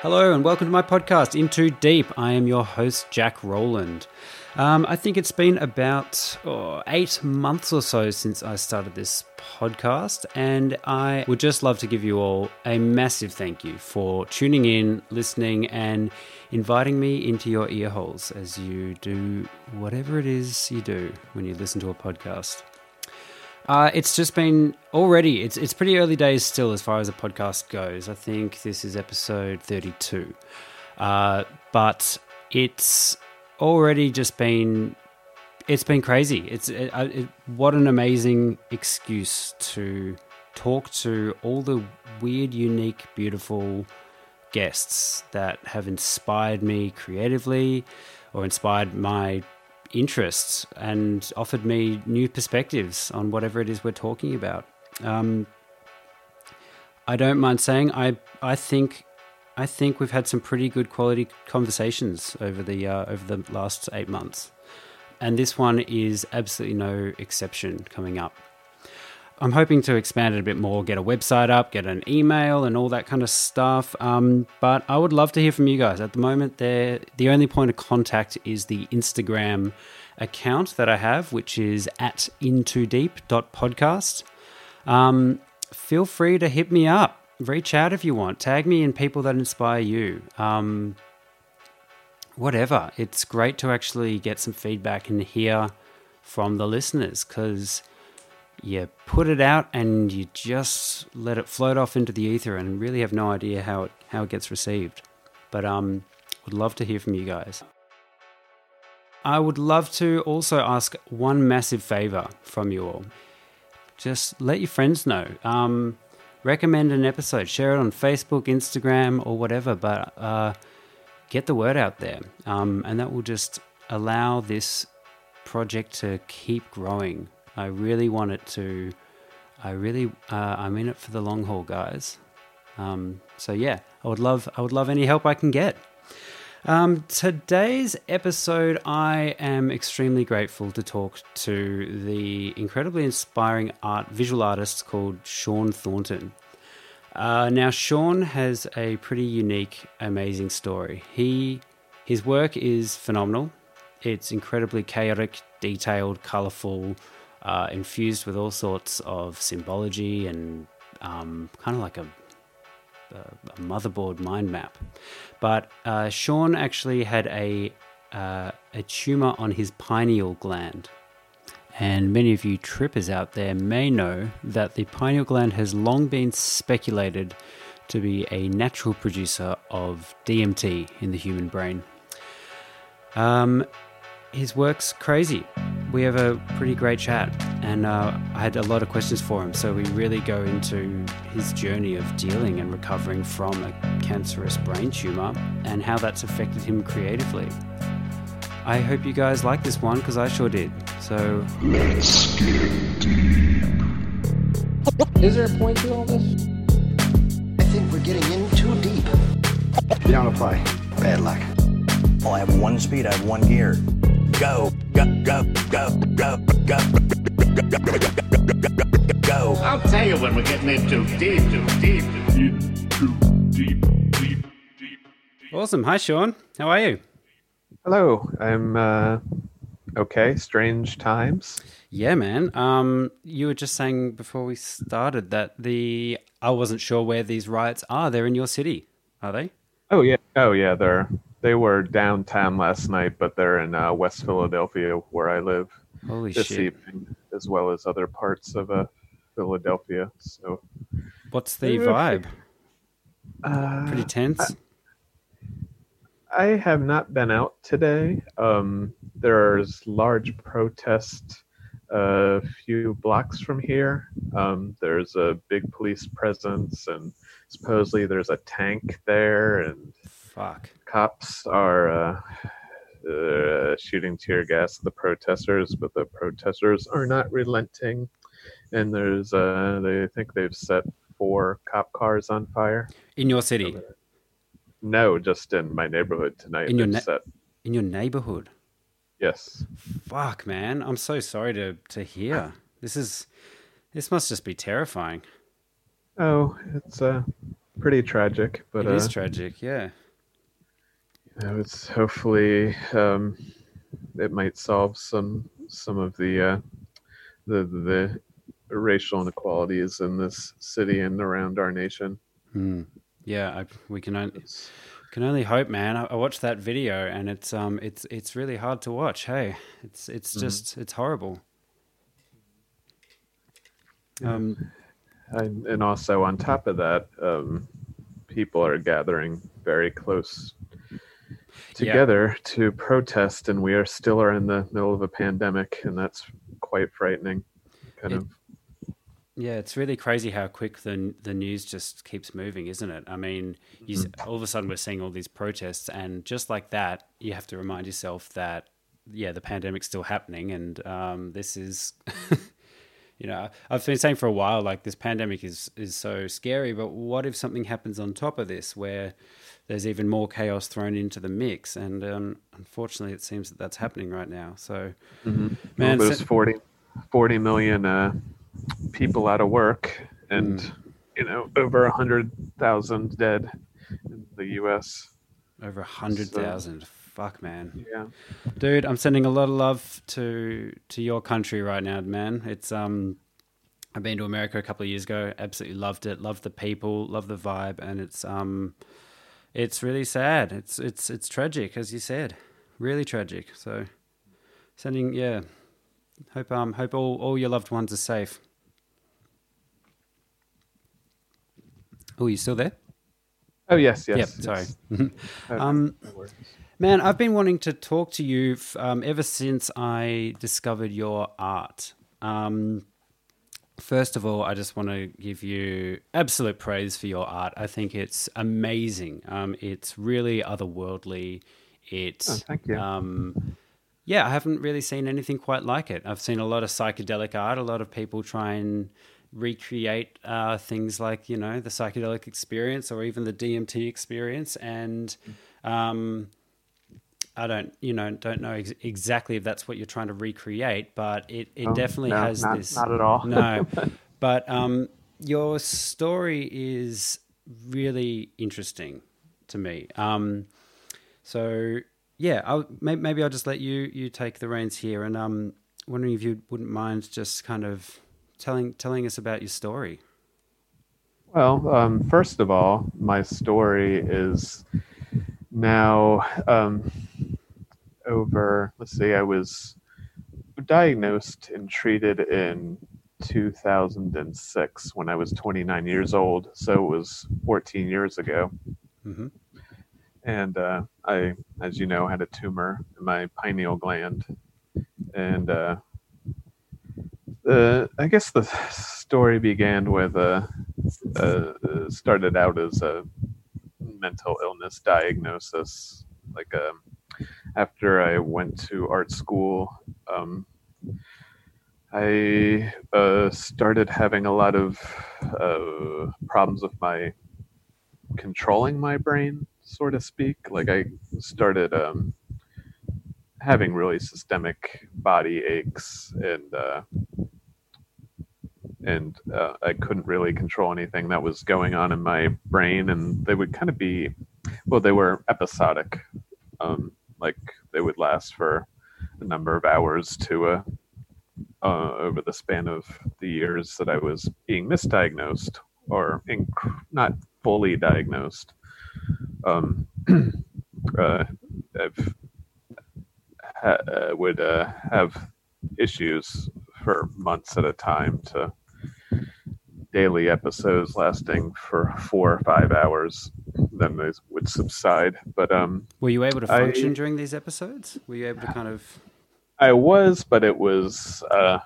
Hello and welcome to my podcast, Into Deep. I am your host, Jack Rowland. Um, I think it's been about oh, eight months or so since I started this podcast, and I would just love to give you all a massive thank you for tuning in, listening, and inviting me into your ear holes as you do whatever it is you do when you listen to a podcast. Uh, it's just been already. It's it's pretty early days still as far as a podcast goes. I think this is episode thirty-two, uh, but it's already just been. It's been crazy. It's it, it, what an amazing excuse to talk to all the weird, unique, beautiful guests that have inspired me creatively, or inspired my interests and offered me new perspectives on whatever it is we're talking about. Um, I don't mind saying I I think I think we've had some pretty good quality conversations over the uh, over the last eight months, and this one is absolutely no exception coming up. I'm hoping to expand it a bit more, get a website up, get an email, and all that kind of stuff. Um, but I would love to hear from you guys. At the moment, there the only point of contact is the Instagram account that I have, which is at intodeep.podcast. Um, feel free to hit me up. Reach out if you want. Tag me in people that inspire you. Um, whatever. It's great to actually get some feedback and hear from the listeners because you put it out and you just let it float off into the ether and really have no idea how it how it gets received. But um would love to hear from you guys. I would love to also ask one massive favor from you all. Just let your friends know. Um, recommend an episode, share it on Facebook, Instagram, or whatever, but uh, get the word out there. Um, and that will just allow this project to keep growing I really want it to. I really, uh, I'm in it for the long haul, guys. Um, so yeah, I would love, I would love any help I can get. Um, today's episode, I am extremely grateful to talk to the incredibly inspiring art visual artist called Sean Thornton. Uh, now, Sean has a pretty unique, amazing story. He, his work is phenomenal. It's incredibly chaotic, detailed, colorful, uh, infused with all sorts of symbology and um, kind of like a, a, motherboard mind map. But uh, Sean actually had a uh, a tumor on his pineal gland. And many of you trippers out there may know that the pineal gland has long been speculated to be a natural producer of DMT in the human brain. Um, his work's crazy. We have a pretty great chat, and uh, I had a lot of questions for him. So we really go into his journey of dealing and recovering from a cancerous brain tumor and how that's affected him creatively. I hope you guys like this one because I sure did. So let's get deep. Is there a point to all this? I think we're getting in too deep. You don't apply. Bad luck. Well, I have one speed, I have one gear go, go, go, go, go, go, go. I'll tell you when we're getting into deep, too deep, into deep, deep, deep. Awesome. Hi, Sean. How are you? Hello. I'm uh, okay. Strange times. Yeah, man. Um, you were just saying before we started that the I wasn't sure where these riots are. They're in your city, are they? Oh yeah. Oh yeah. They're they were downtown last night, but they're in uh, West Philadelphia, where I live. Holy this shit! Evening, as well as other parts of uh, Philadelphia. So, what's the vibe? Uh, Pretty tense. I, I, have not been out today. Um, there's large protest a few blocks from here. Um, there's a big police presence, and supposedly there's a tank there, and Fuck. Cops are uh, uh, shooting tear gas at the protesters, but the protesters are not relenting. And there's, uh, they think they've set four cop cars on fire in your city. No, just in my neighborhood tonight. In your na- set. in your neighborhood. Yes. Fuck, man. I'm so sorry to to hear. This is this must just be terrifying. Oh, it's uh pretty tragic, but it is uh, tragic. Yeah. It's hopefully um, it might solve some some of the uh, the the racial inequalities in this city and around our nation. Hmm. Yeah, I, we can only can only hope, man. I, I watched that video, and it's um, it's it's really hard to watch. Hey, it's it's just it's horrible. Um, And, and also on top of that, um, people are gathering very close together to protest, and we are still are in the middle of a pandemic, and that's quite frightening. Kind It- of, Yeah, it's really crazy how quick the the news just keeps moving, isn't it? I mean, you, s all of a sudden we're seeing all these protests, and just like that, you have to remind yourself that yeah, the pandemic's still happening, and um, this is. You know, I've been saying for a while, like this pandemic is is so scary. But what if something happens on top of this, where there's even more chaos thrown into the mix? And um, unfortunately, it seems that that's happening right now. So, well, man, there's 40, 40 million uh, people out of work, and Mm. you know over a hundred thousand dead in the U.S. over a hundred thousand. Fuck, man. Yeah. Dude, I'm sending a lot of love to to your country right now, man. It's um I've been to America a couple of years ago, absolutely loved it, loved the people, loved the vibe, and it's um it's really sad. It's it's it's tragic, as you said. Really tragic. So sending yeah. Hope um hope all, all your loved ones are safe. Oh, you still there? Oh yes, yes. Yep, sorry. yes. Okay, Um, no. Man, I've been wanting to talk to you um, ever since I discovered your art. Um, first of all, I just want to give you absolute praise for your art. I think it's amazing. Um, it's really otherworldly. It's Oh, thank you. Um, yeah, I haven't really seen anything quite like it. I've seen a lot of psychedelic art. A lot of people try and recreate uh, things like you know the psychedelic experience or even the DMT experience, and um, I don't you know don't know ex- exactly if that's what you're trying to recreate, but it, it Oh, definitely no, has not- this. not at all. no, but um, your story is really interesting to me. Um, so yeah, I'll, may, maybe I'll just let you you take the reins here, and um, wondering if you wouldn't mind just kind of telling telling us about your story. Well, um, first of all, my story is now um, over. Let's see, I was diagnosed and treated in 2006 when I was 29 years old. So it was 14 years ago. hmm And uh, I, as you know, had a tumor in my pineal gland. And uh, the, I guess the story began with uh, uh, started out as a mental illness diagnosis. Like um, after I went to art school, um, I uh, started having a lot of uh, problems with my controlling my brain, so to speak. Like I started um, having really systemic body aches and uh, and uh, I couldn't really control anything that was going on in my brain, and they would kind of be, well, they were episodic, um, like they would last for a number of hours to a. Uh, over the span of the years that I was being misdiagnosed or inc- not fully diagnosed, um, uh, I've ha- uh, would uh, have issues for months at a time to daily episodes lasting for four or five hours. Then they would subside. But um, Were you able to I- function during these episodes? Were you able to kind of? I was, but it was uh,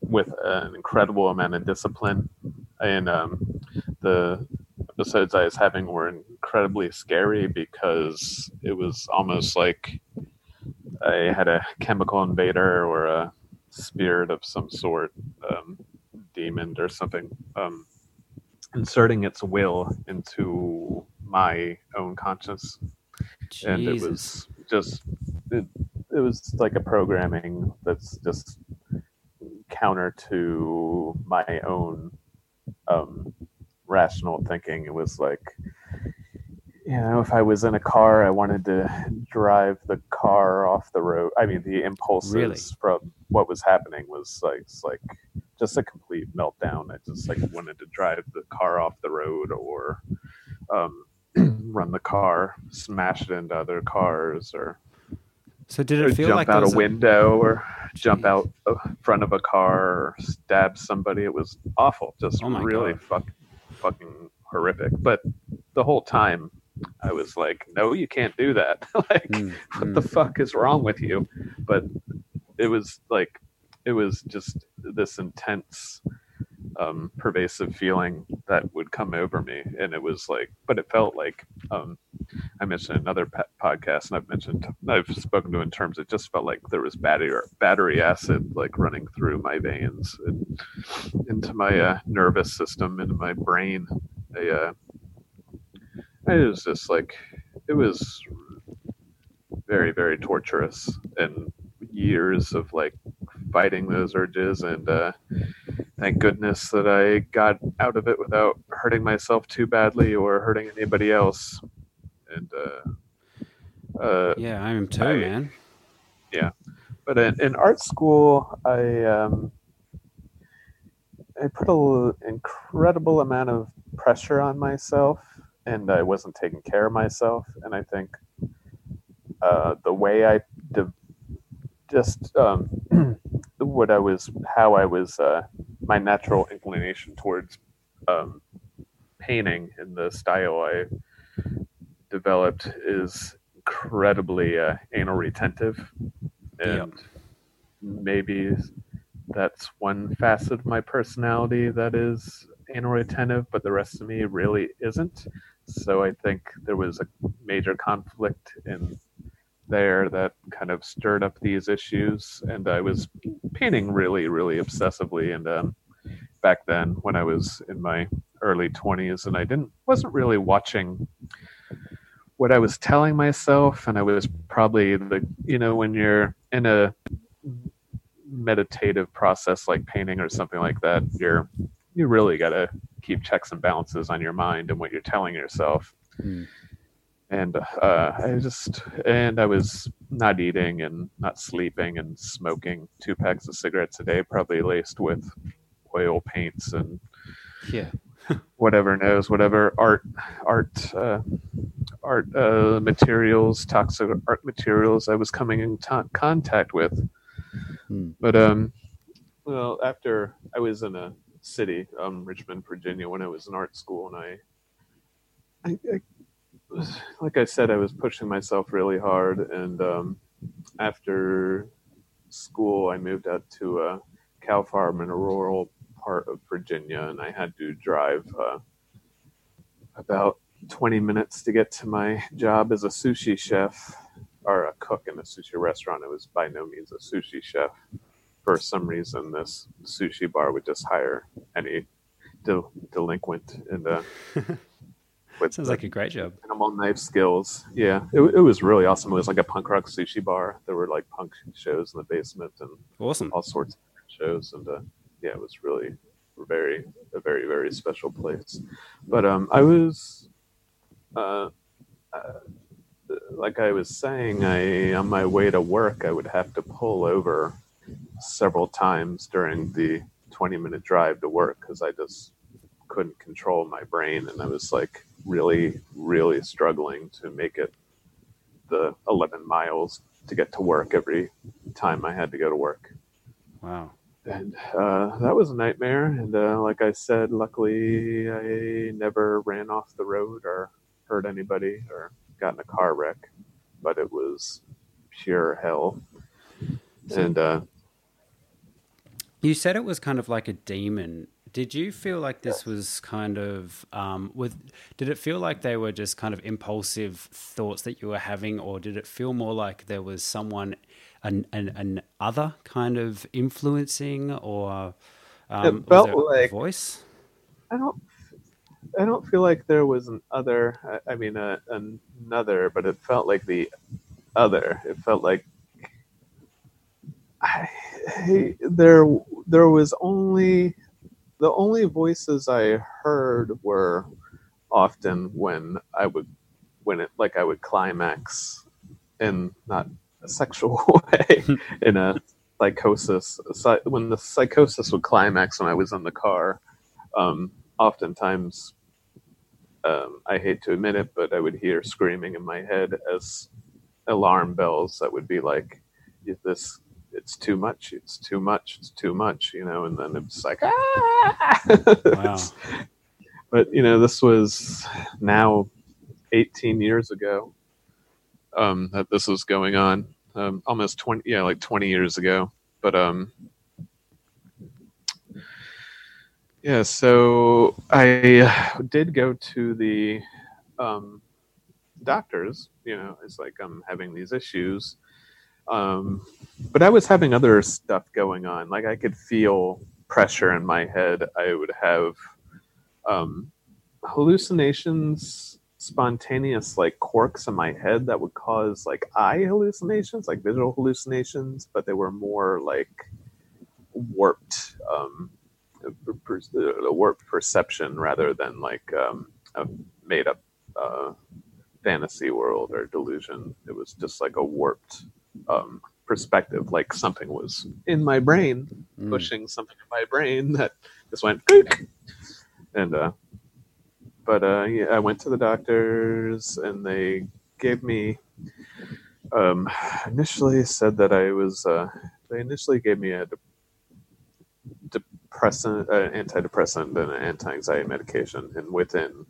with an incredible amount of discipline. And um, the episodes I was having were incredibly scary because it was almost like I had a chemical invader or a spirit of some sort, um, demon or something, um, inserting its will into my own conscious and it was just it, it was like a programming that's just counter to my own um, rational thinking. It was like you know, if I was in a car, I wanted to drive the car off the road. I mean, the impulses Really? from what was happening was like, it's like just a complete meltdown. I just like wanted to drive the car off the road or um, run the car, smash it into other cars, or, So did it feel jump like out a window, or jump out front of a car, or stab somebody. It was awful, just Oh really fuck, fucking horrific. But the whole time, I was like, "No, you can't do that." like, Mm, what mm. the fuck is wrong with you? But it was like, it was just this intense, um, pervasive feeling that would come over me, and it was like, but it felt like, um, I mentioned another podcast, and I've mentioned, I've spoken to in terms. It just felt like there was battery battery acid like running through my veins and into my uh, nervous system, into my brain. I, uh, it was just like it was very very torturous and years of like fighting those urges and uh thank goodness that i got out of it without hurting myself too badly or hurting anybody else. And uh uh Yeah, I am too, I- man. Yeah. But in, in art school i um i put an incredible amount of pressure on myself and i wasn't taking care of myself. And i think uh, the way i de- just um, what i was how i was uh, my natural inclination towards um, painting in the style i developed is incredibly uh, anal retentive. And maybe that's one facet of my personality that is anal retentive, but the rest of me really isn't. So I think there was a major conflict in there that kind of stirred up these issues, and I was painting really, really obsessively. And um, back then, when I was in my early twenties, and I didn't wasn't really watching what I was telling myself, and I was probably the you know when you're in a meditative process like painting or something like that, you're you really got to keep checks and balances on your mind and what you're telling yourself. Hmm. And uh, I just and I was not eating and not sleeping and smoking two packs of cigarettes a day, probably laced with oil paints and Yeah. whatever knows whatever art art uh, art uh, materials toxic art materials i was coming in to contact with Hmm. but um well after i was in a city um richmond virginia when i was in art school and i i, I was, like i said i was pushing myself really hard and um after school i moved out to a cow farm in a rural part of Virginia, and I had to drive uh, about 20 minutes to get to my job as a sushi chef or a cook in a sushi restaurant. I was by no means a sushi chef. For some reason, this sushi bar would just hire any del- delinquent and uh, with Sounds like a great job. animal knife skills. Yeah, it, it was really awesome. It was like a punk rock sushi bar. There were like punk shows in the basement and Awesome. all sorts of shows and uh, yeah it was really very a very very special place but um i was uh, uh like i was saying i on my way to work i would have to pull over several times during the 20 minute drive to work because i just couldn't control my brain and i was like really really struggling to make it the 11 miles to get to work every time i had to go to work Wow. and uh, that was a nightmare. And uh, like I said, luckily I never ran off the road or hurt anybody or got in a car wreck, but it was pure hell. And uh, You said it was kind of like a demon. Did you feel like this was kind of um, with? Did it feel like they were just kind of impulsive thoughts that you were having, or did it feel more like there was someone, an an, an other kind of influencing, or um, was felt like- voice? I don't, I don't feel like there was an other. I, I mean, uh, another, but it felt like the other. It felt like I, there, there was only the only voices I heard were often when I would when it like I would climax in not a sexual way in a psychosis when the psychosis would climax when I was in the car. Um, oftentimes um, I hate to admit it but I would hear screaming in my head as alarm bells that would be like "Is this it's too much it's too much it's too much you know and then it's like ah! Wow. but you know this was now 18 years ago um, that this was going on um, almost 20 yeah like 20 years ago but um yeah so i did go to the um doctors you know it's like i'm having these issues um but i was having other stuff going on. Like i could feel pressure in my head. I would have um hallucinations spontaneous like quirks in my head that would cause like eye hallucinations like visual hallucinations but they were more like warped um a warped perception rather than like um a made up uh fantasy world or delusion. It was just like a warped um perspective like something was in my brain Mm. pushing something in my brain that just went and uh but uh yeah i went to the doctors and they gave me um initially said that i was uh they initially gave me a de- depressant uh, antidepressant and an anti-anxiety medication and within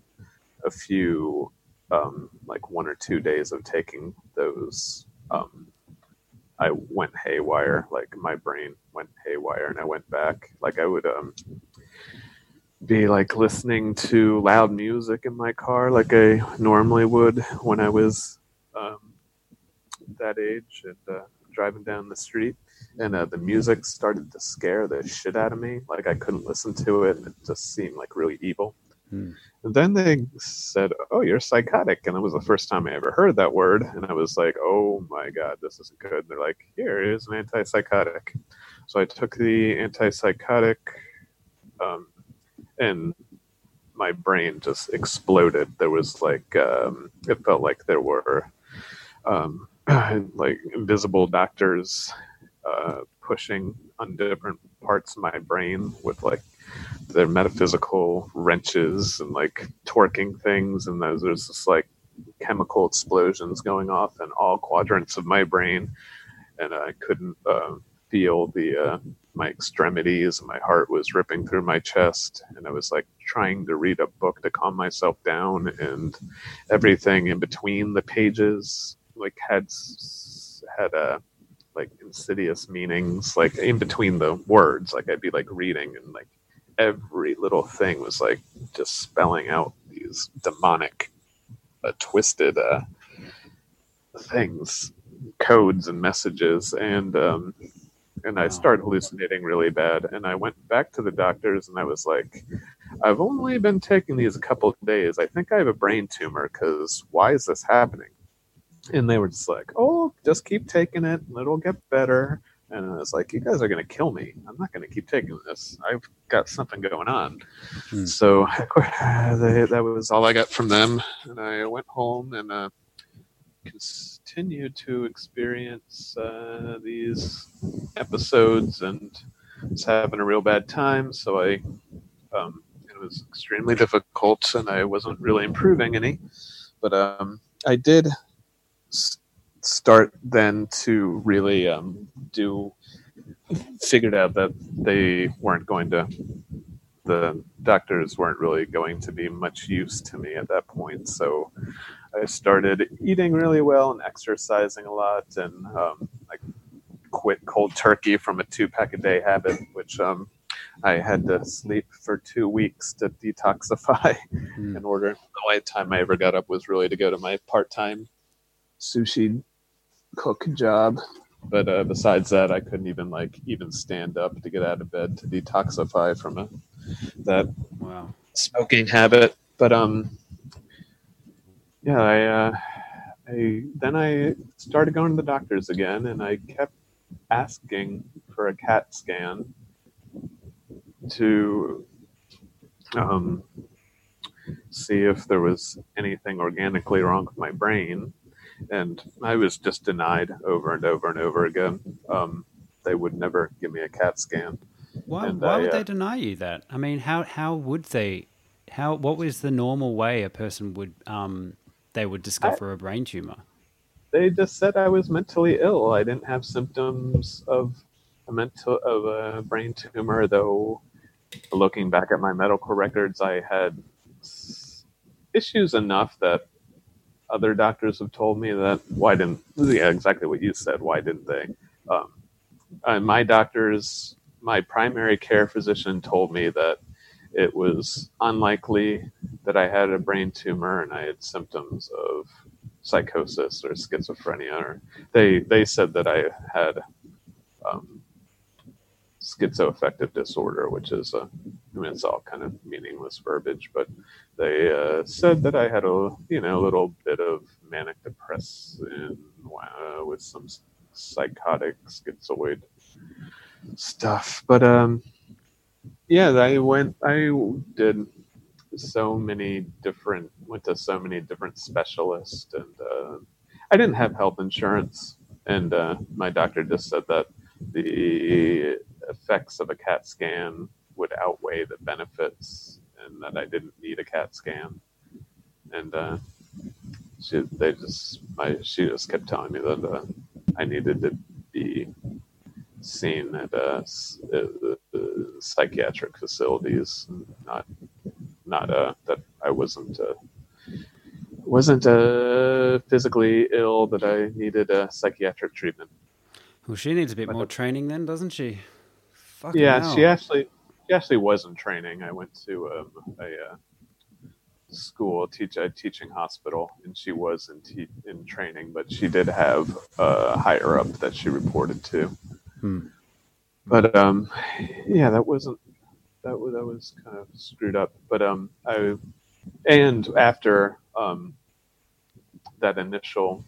a few um like one or two days of taking those um I went haywire. Like my brain went haywire, and I went back. Like I would um be like listening to loud music in my car, like I normally would when I was um, that age and uh, driving down the street. And uh, the music started to scare the shit out of me. Like I couldn't listen to it. It just seemed like really evil. Hmm. And then they said, "Oh, you're psychotic," and it was the first time I ever heard that word. And I was like, "Oh my god, this isn't good." they're like, "Here is an antipsychotic." So I took the antipsychotic, um, and my brain just exploded. There was like, um, it felt like there were um, like invisible doctors uh, pushing on different parts of my brain with like their metaphysical wrenches and like torquing things and those there's this like chemical explosions going off in all quadrants of my brain and i couldn't uh, feel the uh, my extremities and my heart was ripping through my chest and i was like trying to read a book to calm myself down and everything in between the pages like had had a like insidious meanings like in between the words. Like i'd be like reading and like every little thing was like just spelling out these demonic uh, twisted uh, things codes and messages and um and I started hallucinating really bad. And I went back to the doctors and I was like, I've only been taking these a couple of days. I think I have a brain tumor because why is this happening? And they were just like, oh, just keep taking it and it'll get better. And I was like, you guys are going to kill me. I'm not going to keep taking this. I've got something going on. Hmm. So they, that was all I got from them. And I went home and uh, continued to experience uh, these episodes and was having a real bad time. So I, um, it was extremely difficult, and I wasn't really improving any. But um, I did start then to really um, do. Figured out that they weren't going to. The doctors weren't really going to be much use to me at that point, so I started eating really well and exercising a lot, and um, I quit cold turkey from a two pack a day habit, which um, I had to sleep for two weeks to detoxify Hmm. in order. The only time I ever got up was really to go to my part time sushi cook job. But uh, besides that, I couldn't even like even stand up to get out of bed to detoxify from a, that Wow. smoking habit. But um, yeah, I uh, I then I started going to the doctors again, and I kept asking for a CAT scan to um see if there was anything organically wrong with my brain. And I was just denied over and over and over again. Um, they would never give me a CAT scan. Why, And why I, would uh, they deny you that? I mean, how how would they? How what was the normal way a person would um they would discover a brain tumor? They just said I was mentally ill. I didn't have symptoms of a mental of a brain tumor, though. Looking back at my medical records, I had issues enough that other doctors have told me that why didn't yeah exactly what you said why didn't they um, uh, my doctors my primary care physician told me that it was unlikely that I had a brain tumor and I had symptoms of psychosis or schizophrenia. Or they they said that I had um, schizoaffective disorder, which is a I mean it's all kind of meaningless verbiage, but they uh, said that I had a you know a little bit of manic depressive uh, with some psychotic schizoid stuff. But um, yeah, I went. I did so many different. Went to so many different specialists, and uh, I didn't have health insurance. And uh, my doctor just said that the effects of a CAT scan would outweigh the benefits, and that I didn't need a CAT scan. And uh, she, they just, my, she just kept telling me that uh, I needed to be seen at uh, s- uh, uh, psychiatric facilities, not not uh, that I wasn't uh, wasn't uh, physically ill, that I needed a psychiatric treatment. Well, she needs a bit more training then, doesn't she? Fucking yeah, hell. she actually she actually was in training. I went to um, a uh, school, teach a teaching hospital, and she was in te- in training, but she did have a higher up that she reported to. Hmm. But um, yeah, that wasn't that was that was kind of screwed up. But um, I and after um, that initial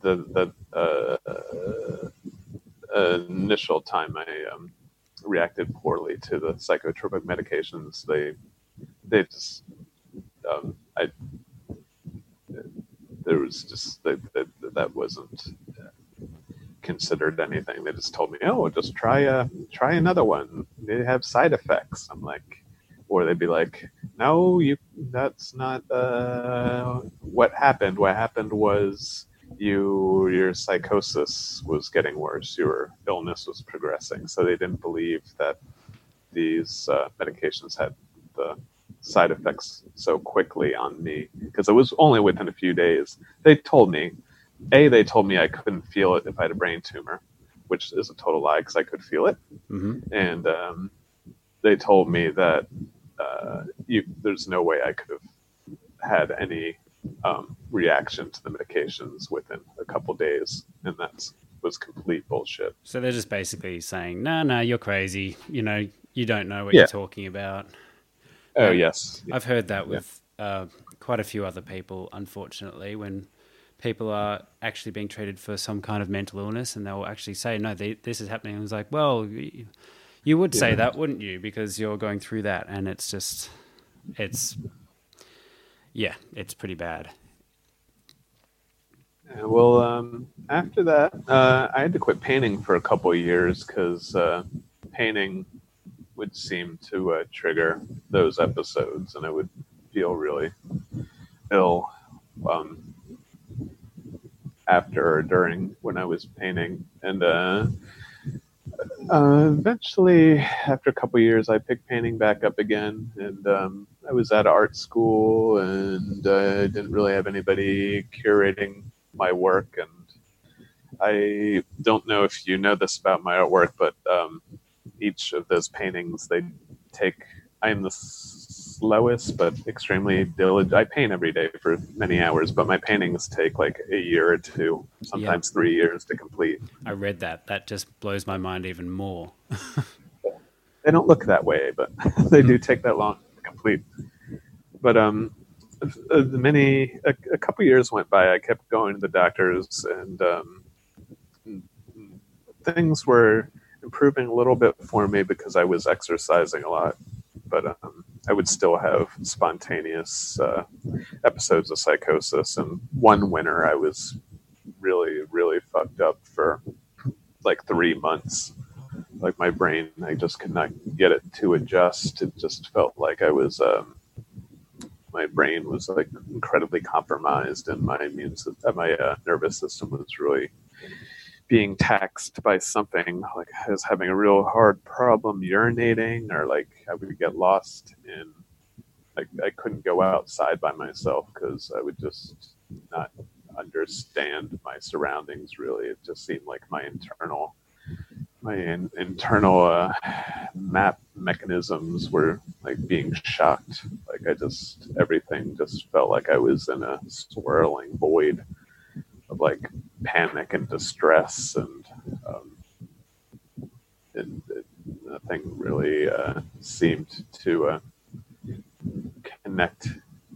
the the uh, uh, initial time I um, reacted poorly to the psychotropic medications. They they just um, I there was just that that, that wasn't considered anything. They just told me, "Oh, just try a try another one. They have side effects." I'm like, or they'd be like, "No, you that's not uh, what happened. What happened was." You your psychosis was getting worse your illness was progressing. So they didn't believe that these uh, medications had the side effects so quickly on me. Because it was only within a few days. They told me a they told me i couldn't feel it if i had a brain tumor which is a total lie because i could feel it. Hmm and um, they told me that uh, you, there's no way I could have had any um, reaction to the medications within a couple days, and that was complete bullshit. So they're just basically saying, "No, no, you're crazy. You know, you don't know what Yeah. you're talking about." Oh Yeah. yes, I've heard that with uh, quite a few other people, unfortunately, when people are actually being treated for some kind of mental illness and they'll actually say, no, they, this is happening. And it's like, well, you, you would say Yeah. that, wouldn't you? Because you're going through that. And it's just, it's, yeah, it's pretty bad. Yeah, well, um, after that, uh, I had to quit painting for a couple years because uh, painting would seem to uh, trigger those episodes, and I would feel really ill um, after or during when I was painting. And uh, uh, eventually, after a couple years, I picked painting back up again, and um, I was at art school, and I didn't really have anybody curating my work and i don't know if you know this about my artwork but um, each of those paintings they take i am the slowest but extremely diligent i paint every day for many hours but my paintings take like a year or two sometimes three years to complete I read that. That just blows my mind even more. they don't look that way, but they do take that long complete. But um, uh, many a, a couple years went by. I kept going to the doctors, and um, things were improving a little bit for me because I was exercising a lot. But um, I would still have spontaneous uh, episodes of psychosis. And one winter, I was really, really fucked up for like three months. Like my brain, I just could not get it to adjust. It just felt like I was, um, my brain was like incredibly compromised, and my immune system, my uh, nervous system was really being taxed by something. Like I was having a real hard problem urinating, or like I would get lost in. Like I couldn't go outside by myself because I would just not understand my surroundings. Really, it just seemed like my internal my in, internal uh, map mechanisms were like being shocked. Like I just everything just felt like I was in a swirling void of like panic and distress, and um, and, nothing really uh, seemed to uh, connect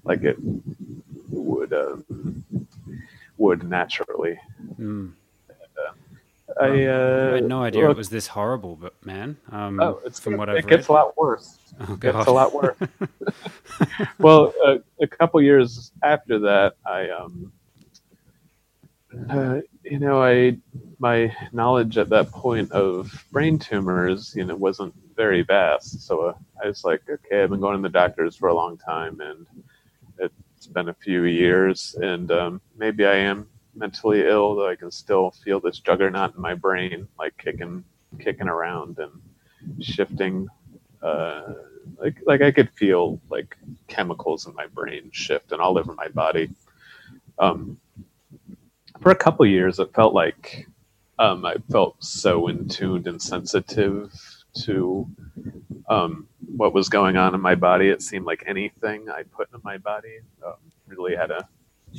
like it would um, would naturally. Mm. I, uh, I had no idea look- it was this horrible, but man, um, Oh, it's from what it I've read, gets a lot worse. oh, It gets a lot worse. well, uh, a couple years after that, I, um, uh, you know, I my knowledge at that point of brain tumors, you know, wasn't very vast. So uh, I was like, okay, I've been going to the doctors for a long time, and it's been a few years, and um, maybe I am mentally ill, though I can still feel this juggernaut in my brain, like kicking, kicking around and shifting. Uh, like, like I could feel like chemicals in my brain shift and all over my body. Um, for a couple years, it felt like um, I felt so in tuned and sensitive to um, what was going on in my body. It seemed like anything I put in my body um, really had a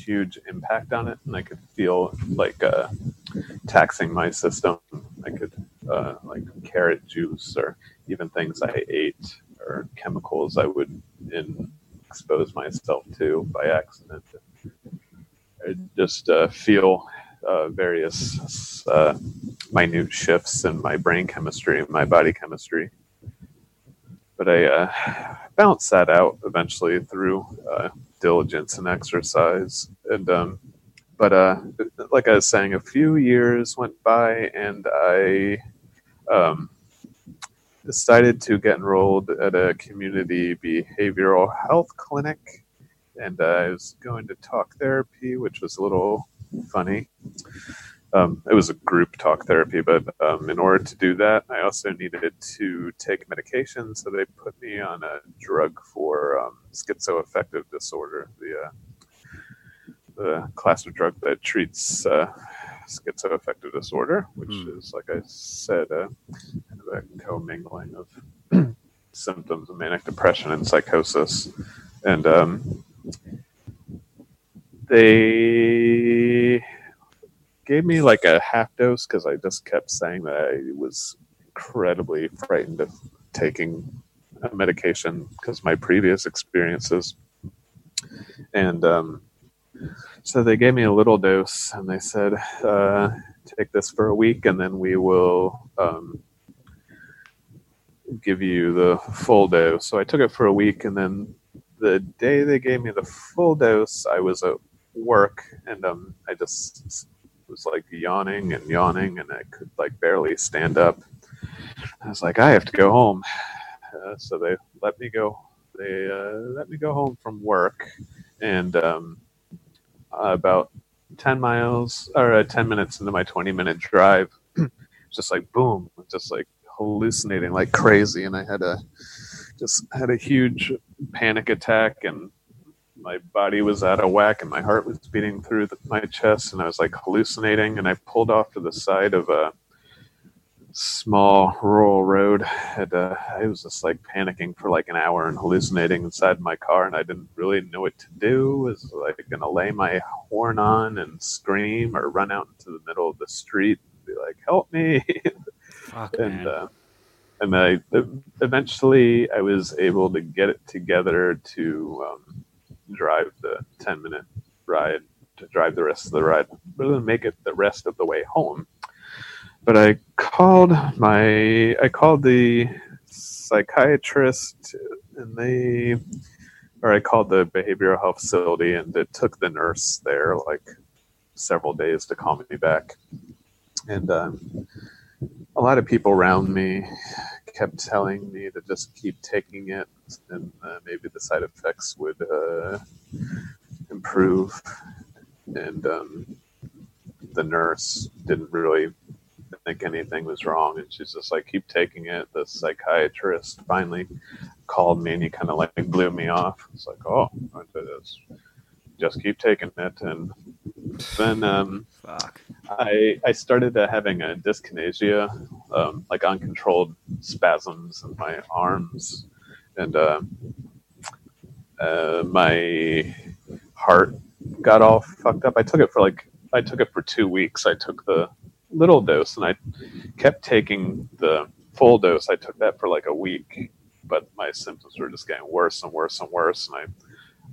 huge impact on it, and I could feel like uh, taxing my system. I could uh, like carrot juice or even things I ate or chemicals I would in, expose myself to by accident. I just uh, feel uh, various uh, minute shifts in my brain chemistry my body chemistry. But I uh, balanced that out eventually through uh, diligence and exercise. And um, but uh, like I was saying, a few years went by, and I um, decided to get enrolled at a community behavioral health clinic. And I was going to talk therapy, which was a little funny. Um, it was a group talk therapy, but um, in order to do that, I also needed to take medication. So they put me on a drug for um, schizoaffective disorder, the uh, the class of drug that treats uh, schizoaffective disorder, which Hmm. is, like I said, uh, kind of a commingling of symptoms of manic depression and psychosis. And um, they gave me like a half dose because I just kept saying that I was incredibly frightened of taking a medication because my previous experiences. And um, so they gave me a little dose and they said, uh, take this for a week and then we will um, give you the full dose. So I took it for a week and then the day they gave me the full dose, I was at work and um, I just was like yawning and yawning and I could like barely stand up. I was like, I have to go home. Uh, so they let me go. They uh, let me go home from work, and um, about ten miles or uh, ten minutes into my twenty-minute drive, just like boom, just like hallucinating like crazy, and I had a just had a huge panic attack, and my body was out of whack, and my heart was beating through the, my chest, and I was like hallucinating, and I pulled off to the side of a small rural road and uh, i was just like panicking for like an hour and hallucinating inside my car and i didn't really know what to do was like gonna lay my horn on and scream or run out into the middle of the street and be like help me Fuck, and man. uh, and I eventually I was able to get it together to um, drive the ten minute ride to drive the rest of the ride rather than make it the rest of the way home. But I called my I called the psychiatrist and they, or I called the behavioral health facility, and it took the nurse there like several days to call me back. And um, a lot of people around me kept telling me to just keep taking it, and uh, maybe the side effects would uh, improve. And um, the nurse didn't really think anything was wrong, and she's just like, "Keep taking it." The psychiatrist finally called me, and he kind of like blew me off. It's like, "Oh, just keep taking it," and then um, Fuck. I I started uh, having a dyskinesia, um, like uncontrolled spasms in my arms, and uh, uh, my heart got all fucked up. I took it for like I took it for two weeks. I took the little dose, and I kept taking the full dose. I took that for like a week, but my symptoms were just getting worse and worse and worse, and I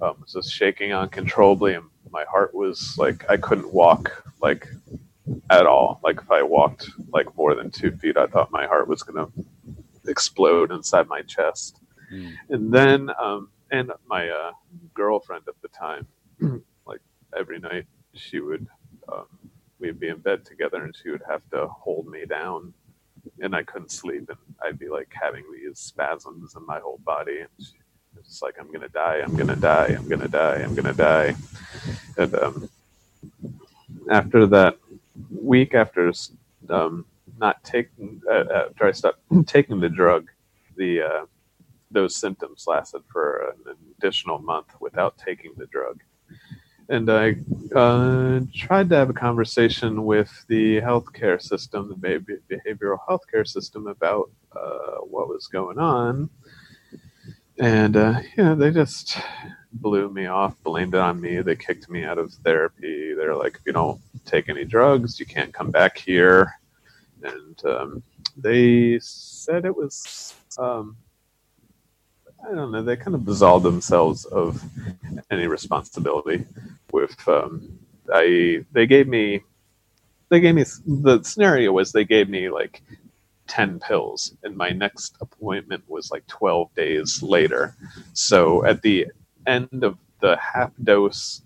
um, was just shaking uncontrollably, and my heart was like I couldn't walk like at all. Like if I walked like more than two feet, I thought my heart was gonna explode inside my chest. Mm. And then, um, and my uh, girlfriend at the time, like every night, she would um, we'd be in bed together, and she would have to hold me down, and I couldn't sleep, and I'd be like having these spasms in my whole body, and she, it's like I'm gonna die, I'm gonna die, I'm gonna die, I'm gonna die, and um, after that week after um, not taking uh, after I stopped taking the drug, the uh, those symptoms lasted for an additional month without taking the drug. And I uh, tried to have a conversation with the healthcare system, the behavioral healthcare system, about uh, what was going on. And uh, yeah, they just blew me off, blamed it on me. They kicked me out of therapy. They're like, if you don't take any drugs, you can't come back here. And um, they said it was, um, I don't know, they kind of absolved themselves of any responsibility. With um, I, they gave me, they gave me the scenario was they gave me like 10 pills and my next appointment was like 12 days later. So at the end of the half dose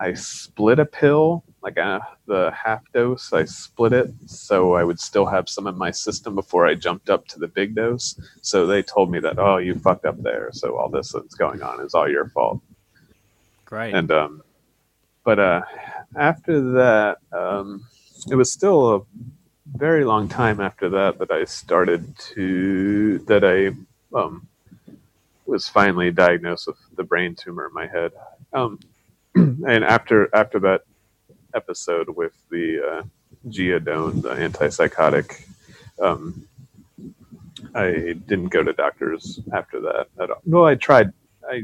i split a pill like uh, the half dose i split it so i would still have some in my system before i jumped up to the big dose. So they told me that oh you fucked up there so all this that's going on is all your fault. Great. and um but uh after that um it was still a very long time after that that I started to that I um, was finally diagnosed with the brain tumor in my head. Um, and after after that episode with the uh, Geodon, the antipsychotic, um, I didn't go to doctors after that at all. Well, I tried. I,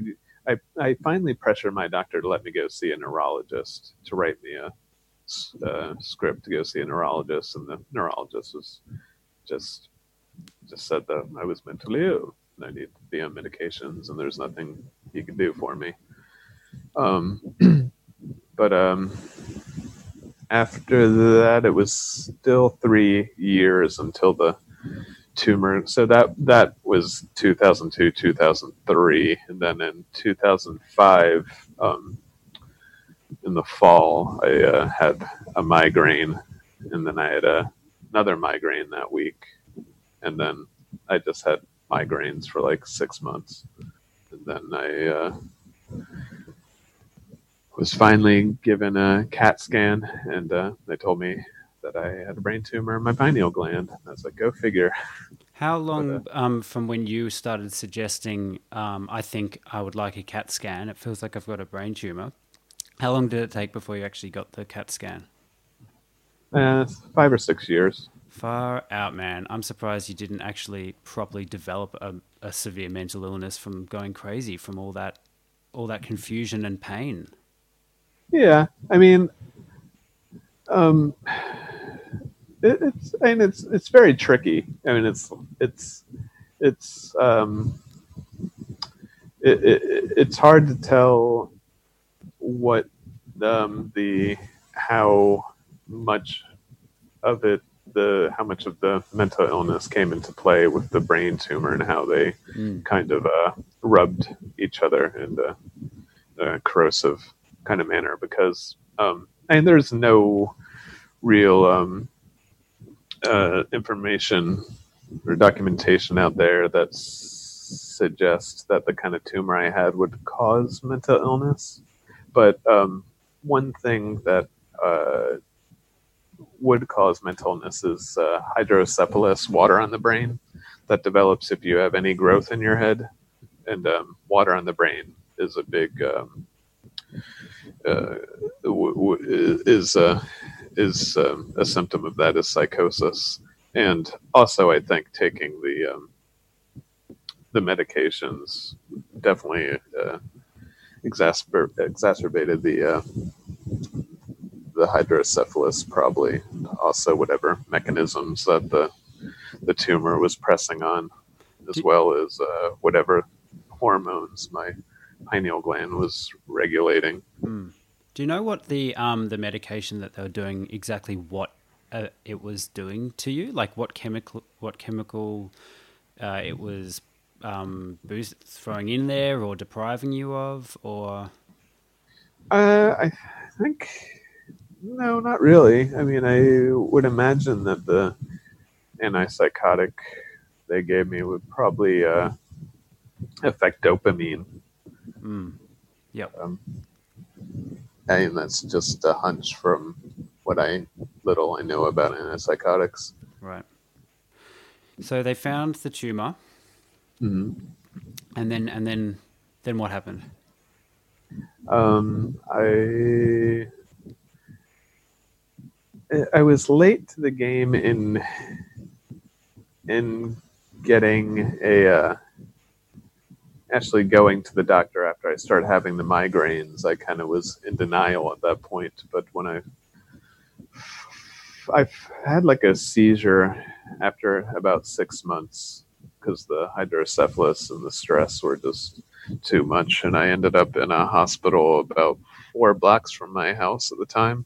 I I finally pressured my doctor to let me go see a neurologist to write me a uh, script to go see a neurologist, and the neurologist was just just said that I was mentally ill and I need to be on medications, and there's nothing he can do for me. Um, but um, after that, it was still three years until the tumor. So that that was 2002, 2003, and then in 2005. Um, in the fall, I uh, had a migraine, and then I had a, another migraine that week, and then I just had migraines for like six months, and then I uh, was finally given a CAT scan, and uh, they told me that I had a brain tumor in my pineal gland. I was like, go figure. How long But, um, from when you started suggesting, um, I think I would like a CAT scan? It feels like I've got a brain tumor. How long did it take before you actually got the CAT scan? Uh, five or six years. Far out, man. I'm surprised you didn't actually properly develop a, a severe mental illness from going crazy from all that, all that confusion and pain. Yeah, I mean, um, it, it's I mean it's it's very tricky. I mean it's it's it's um, it, it, it's hard to tell what um, the how much of it the how much of the mental illness came into play with the brain tumor and how they Mm. kind of uh, rubbed each other in a, a corrosive kind of manner because um, and there's no real um, uh, information or documentation out there that suggests that the kind of tumor I had would cause mental illness. But um, one thing that uh, would cause mental illness is uh, hydrocephalus, water on the brain, that develops if you have any growth in your head. And um, water on the brain is a big um, uh, w- w- is uh, is um, a symptom of that is psychosis, and also I think taking the um, the medications definitely uh, exacerb- exacerbated the uh, the hydrocephalus, probably also whatever mechanisms that the the tumor was pressing on, as well as uh, whatever hormones my pineal gland was regulating. Mm. Do you know what the um the medication that they were doing exactly what uh, it was doing to you? Like what chemical what chemical uh, it was um, boost throwing in there or depriving you of or Uh, I think no, not really. I mean, I would imagine that the antipsychotic they gave me would probably uh, affect dopamine. mm. Yep. Um, I mean, that's just a hunch from what I little I know about antipsychotics. Right. So they found the tumor, Mm-hmm. and then and then then what happened? Um, I I was late to the game in in getting a uh, actually going to the doctor after I started having the migraines. I kind of was in denial at that point, but when I I've had like a seizure after about six months because the hydrocephalus and the stress were just too much, and I ended up in a hospital about four blocks from my house at the time.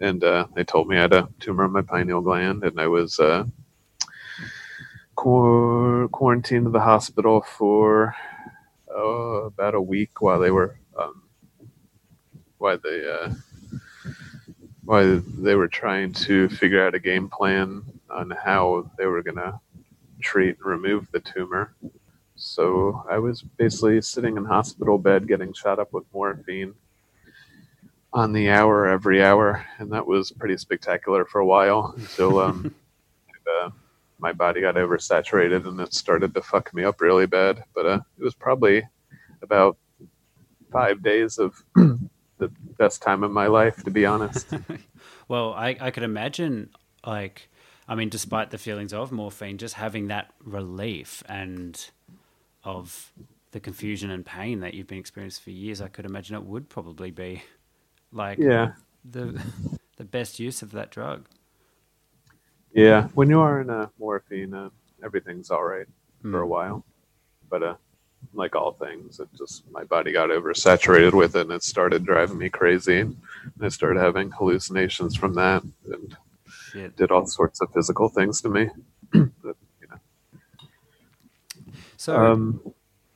And uh, they told me I had a tumor in my pineal gland, and I was uh, quar- quarantined in the hospital for oh, about a week while they were um, while they uh, while they were trying to figure out a game plan on how they were to treat and remove the tumor. So I was basically sitting in hospital bed getting shot up with morphine on the hour every hour, and that was pretty spectacular for a while until um, uh, my body got oversaturated and it started to fuck me up really bad. But uh, it was probably about five days of the best time of my life, to be honest. Well, I, I could imagine, like, I mean, despite the feelings of morphine, just having that relief and of the confusion and pain that you've been experiencing for years, I could imagine it would probably be like yeah, the the best use of that drug. yeah. When you are in a morphine, uh, everything's all right for a Mm. while. But uh, like all things, it just my body got oversaturated with it, and it started driving me crazy. And I started having hallucinations from that, and Shit. did all sorts of physical things to me. but, you know, So, um,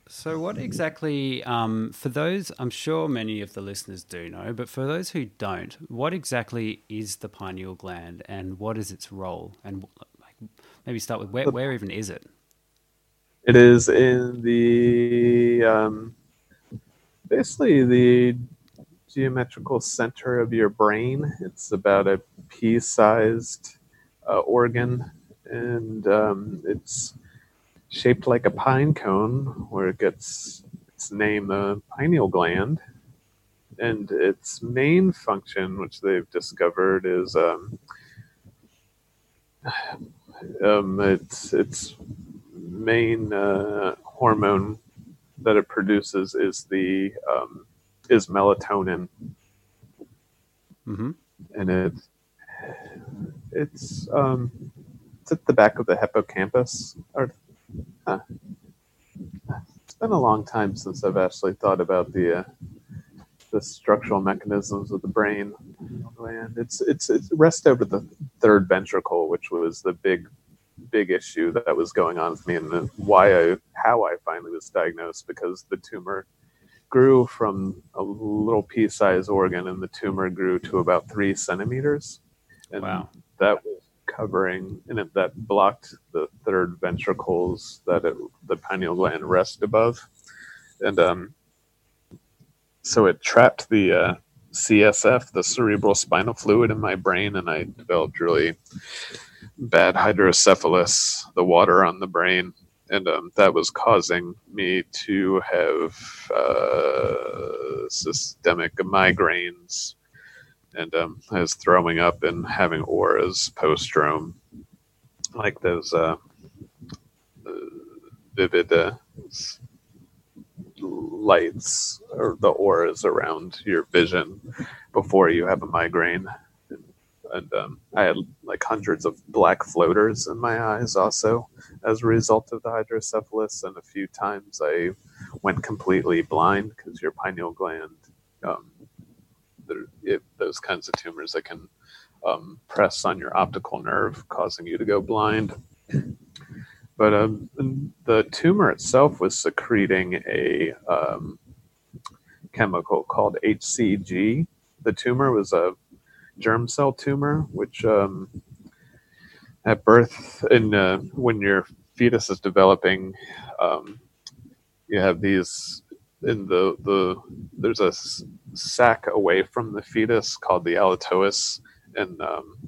so what exactly? Um, for those, I'm sure many of the listeners do know, but for those who don't, what exactly is the pineal gland, and what is its role? And like, maybe start with where, where even is it? it is in the um, basically the geometrical center of your brain. It's about a pea-sized uh, organ, and um, it's shaped like a pine cone, where it gets its name, the pineal gland. And its main function, which they've discovered, is um, um, its its main uh, hormone that it produces is the um, is melatonin, hmm and it it's um, it's at the back of the hippocampus. Or, huh. It's been a long time since I've actually thought about the uh, the structural mechanisms of the brain And It's it's it's rest over the third ventricle, which was the big big issue that was going on with me, and why I how I finally was diagnosed because the tumor grew from a little pea-sized organ, and the tumor grew to about three centimeters, and Wow. that was covering and it, that blocked the third ventricles that it, the pineal gland rests above, and um, so it trapped the uh, CSF, the cerebral spinal fluid, in my brain, and I developed really bad hydrocephalus, the water on the brain, and um, that was causing me to have uh, systemic migraines, and um, I was throwing up and having auras post-stroke, like those uh, uh, vivid uh, lights or the auras around your vision before you have a migraine. And, um, I had like hundreds of black floaters in my eyes also as a result of the hydrocephalus. And a few times I went completely blind because your pineal gland, um, it, those kinds of tumors that can um, press on your optical nerve, causing you to go blind. But um, the tumor itself was secreting a um, chemical called HCG. The tumor was a germ cell tumor, which um, at birth in uh, when your fetus is developing, um, you have these in the the there's a sac away from the fetus called the allantois, and um,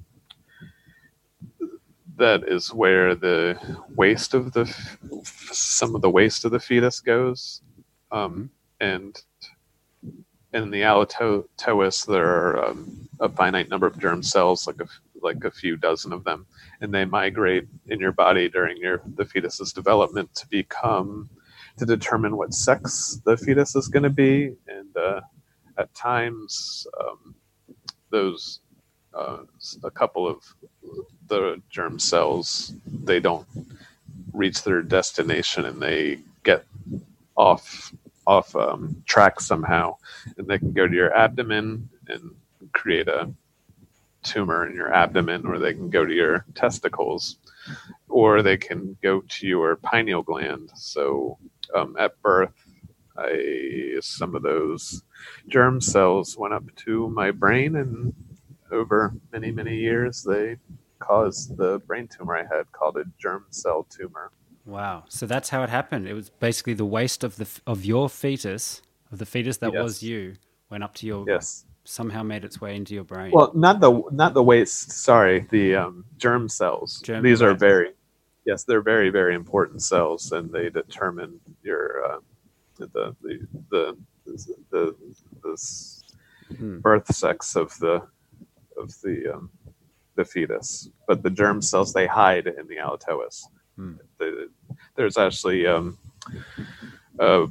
that is where the waste of the some of the waste of the fetus goes, um, and in the allantois there are um, a finite number of germ cells, like a like a few dozen of them, and they migrate in your body during your the fetus's development to become to determine what sex the fetus is going to be, and uh, at times um, those uh, a couple of the germ cells they don't reach their destination and they get off off um, track somehow and they can go to your abdomen and create a tumor in your abdomen or they can go to your testicles or they can go to your pineal gland. So um, at birth I, some of those germ cells went up to my brain and over many many years they caused the brain tumor i had called a germ cell tumor Wow. So that's how it happened. It was basically the waste of the of your fetus, of the fetus that Yes. was you, went up to your yes somehow made its way into your brain. well not the not the waste sorry the um, germ cells Germ- these are very yes they're very very important cells and they determine your uh, the, the the the the, the Hmm. birth sex of the of the um, the fetus but the germ cells they hide in the allantois The, there's actually um, a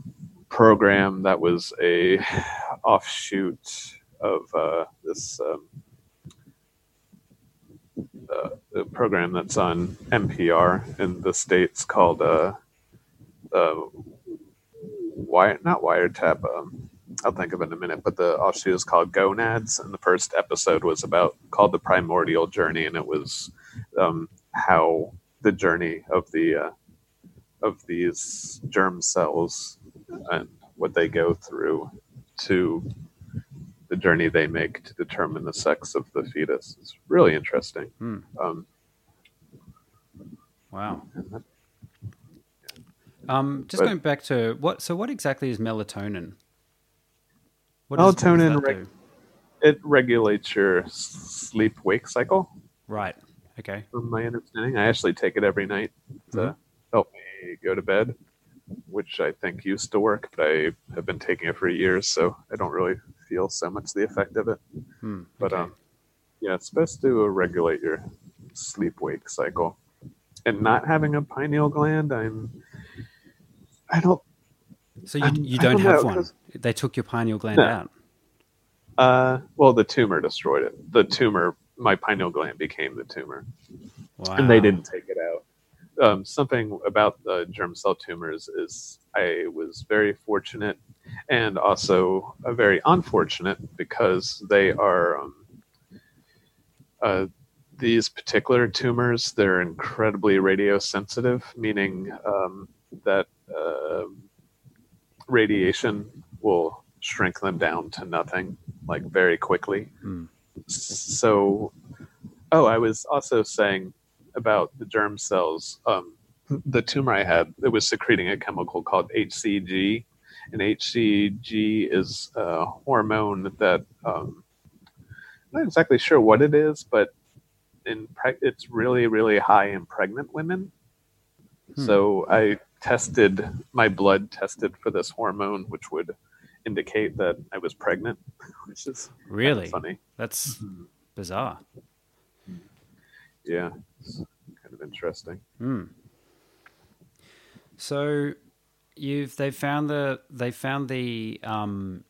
program that was a offshoot of uh, this um, uh, program that's on NPR in the states called uh, uh, wire not wiretap. Um, I'll think of it in a minute. But the offshoot is called Gonads, and the first episode was about called the Primordial Journey, and it was um, how the journey of the uh, of these germ cells and what they go through to the journey they make to determine the sex of the fetus. is really interesting. Hmm. Um, wow. Um, just But- going back to what? So, what exactly is melatonin? What does- what that reg- it regulates your sleep wake cycle, Right. Okay. from my understanding. I actually take it every night to Mhm. help me go to bed, which I think used to work, but I have been taking it for years, so I don't really feel so much the effect of it. Hmm. But okay. um, yeah, it's supposed to regulate your sleep wake cycle. And not having a pineal gland, I'm. I don't. so you, you don't don't have know, one. They took your pineal gland No. out. Uh, well, the tumor destroyed it. The tumor, my pineal gland became the tumor. Wow. and they didn't take it out. Um, something about the germ cell tumors is I was very fortunate, and also uh, very unfortunate because they are um, uh, these particular tumors. They're incredibly radiosensitive, meaning um, that uh, radiation will shrink them down to nothing, like very quickly. Hmm. So, oh, I was also saying about the germ cells. Um, the tumor I had, it was secreting a chemical called HCG, and HCG is a hormone that um, I'm not exactly sure what it is, but in preg- it's really, really high in pregnant women. Hmm. So I tested my blood tested for this hormone, which would indicate that I was pregnant, which is kinda Really? funny. That's bizarre. Yeah, it's kind of interesting. Hmm. So you've they found the they found the um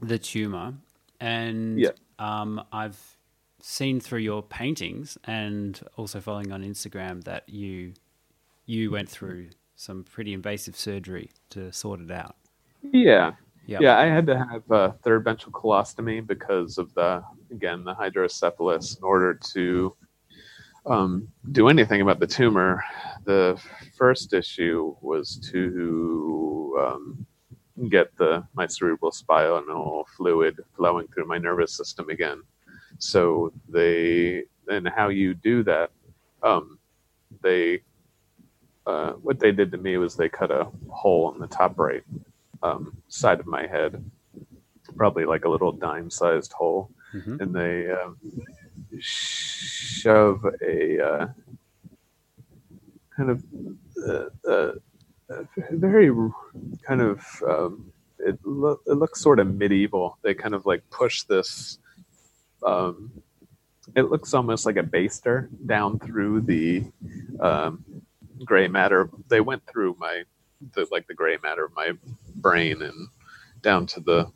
the tumor and Yeah. um I've seen through your paintings and also following on Instagram that you you went through some pretty invasive surgery to sort it out. Yeah, Yep. yeah. I had to have a third ventriculostomy because of the again the hydrocephalus. In order to um, do anything about the tumor, the first issue was to um, get the my cerebral spinal fluid flowing through my nervous system again. So they and how you do that, um, they uh, what they did to me was they cut a hole in the top right um, side of my head, probably like a little dime-sized hole, Mhm. and they um, shove a uh, kind of uh, uh, uh, very kind of um, it, lo- it looks sort of medieval. They kind of like push this. Um, it looks almost like a baster down through the um, gray matter. They went through my the like the gray matter of my brain and down to the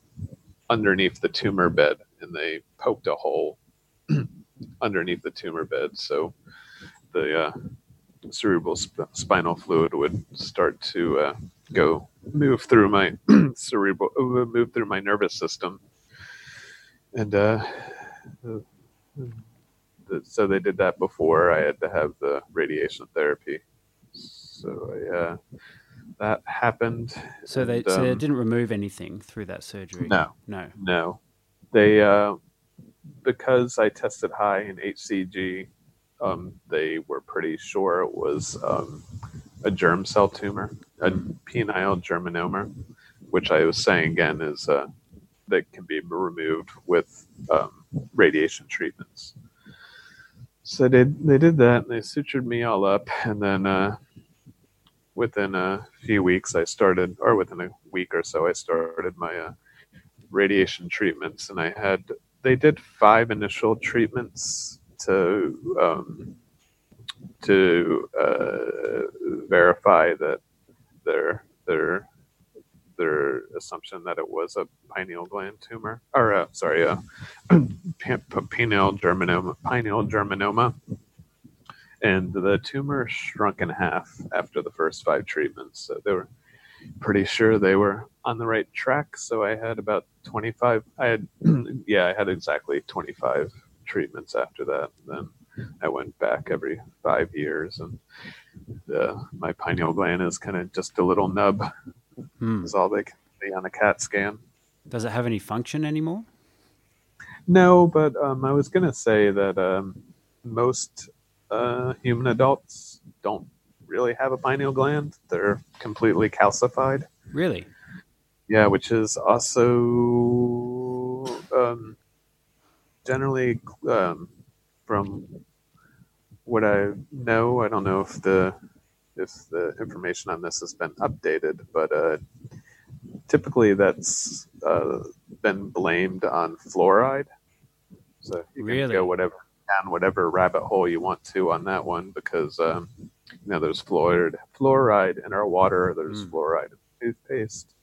underneath the tumor bed, and they poked a hole underneath the tumor bed, so the uh, cerebral sp- spinal fluid would start to uh, go move through my cerebral uh, move through my nervous system, and uh, so they did that before I had to have the radiation therapy. So I, uh, that happened. So they and, so they um, didn't remove anything through that surgery. No. No. No, they uh, because I tested high in HCG, um, they were pretty sure it was um, a germ cell tumor, a pineal germinoma, which I was saying again is uh, that can be removed with um, radiation treatments. So they they did that. And they sutured me all up, and then uh, within a few weeks, I started, or within a week or so, I started my uh, radiation treatments, and I had they did five initial treatments to um, to uh, verify that their their their assumption that it was a pineal gland tumor, or uh, sorry, a pineal germinoma, pineal germinoma, and the tumor shrunk in half after the first five treatments. So they were pretty sure they were on the right track. So I had about 25. I had, yeah, I had exactly 25 treatments after that. Then I went back every five years, and the, my pineal gland is kind of just a little nub. Hmm. Is all they can see on a CAT scan. Does it have any function anymore? No, but um, I was going to say that um, most uh, human adults don't really have a pineal gland. They're completely calcified. Really? Yeah, which is also um, generally um, from what I know. I don't know if the if the information on this has been updated, but uh, typically that's uh, been blamed on fluoride. So you can Really? go whatever down whatever rabbit hole you want to on that one because um, you know there's fluoride fluoride in our water. There's Mm. fluoride in toothpaste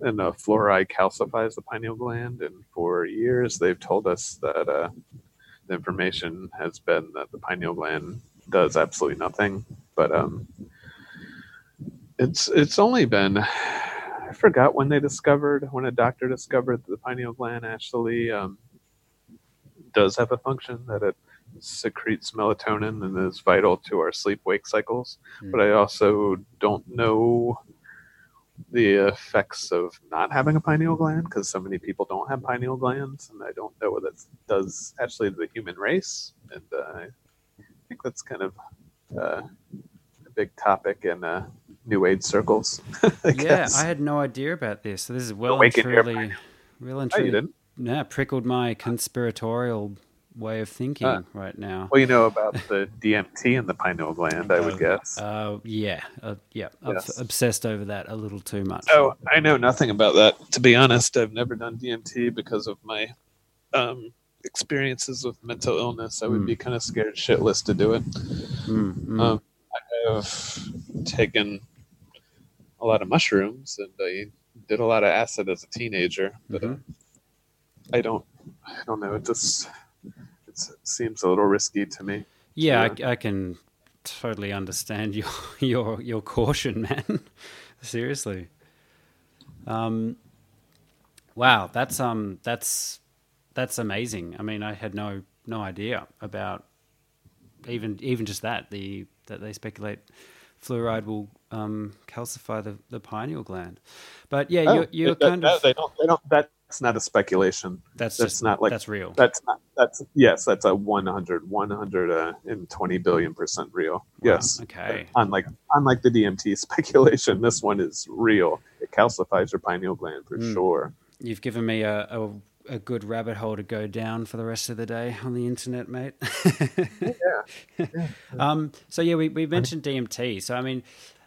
and uh, fluoride calcifies the pineal gland. And for years, they've told us that uh, the information has been that the pineal gland does absolutely nothing. But um, it's it's only been I forgot when they discovered when a doctor discovered that the pineal gland actually um, does have a function that it secretes melatonin and is vital to our sleep wake cycles. Hmm. But I also don't know the effects of not having a pineal gland because so many people don't have pineal glands, and I don't know what that does actually to the human race. And uh, I think that's kind of uh, a big topic in uh, New Age circles. I yeah, guess. I had no idea about this. So this is well and Awaken your truly, well and Oh, truly, yeah, prickled my conspiratorial way of thinking Ah. right now. Well, you know about the DMT and the pineal gland, I would Oh, guess. Uh, yeah, uh, yeah, I've Yes. obsessed over that a little too much. Oh, I know nothing about that. To be honest, I've never done DMT because of my um, experiences with mental illness. I would Hmm. be kind of scared shitless to do it. Mm, mm. Um, I have taken a lot of mushrooms and I did a lot of acid as a teenager, but uh, Mhm. I don't. I don't know. It just it seems a little risky to me. yeah, I, I can totally understand your your your caution, man. Seriously. Um. Wow, that's um, that's that's amazing. I mean, I had no no idea about even even just that the that they speculate fluoride will um, calcify the, the pineal gland. But yeah, you're, you're Oh, that- kind that- of they don't. They don't. That's not a speculation. that's that's just not like- that's real. That's not. That's yes. That's a 100, 120 billion percent real. Yes. okay. Unlike unlike the DMT speculation, this one is real. It calcifies your pineal gland for Mm. sure. You've given me a, a a good rabbit hole to go down for the rest of the day on the internet, mate. Yeah. Um, so yeah, we, we mentioned DMT. So I mean,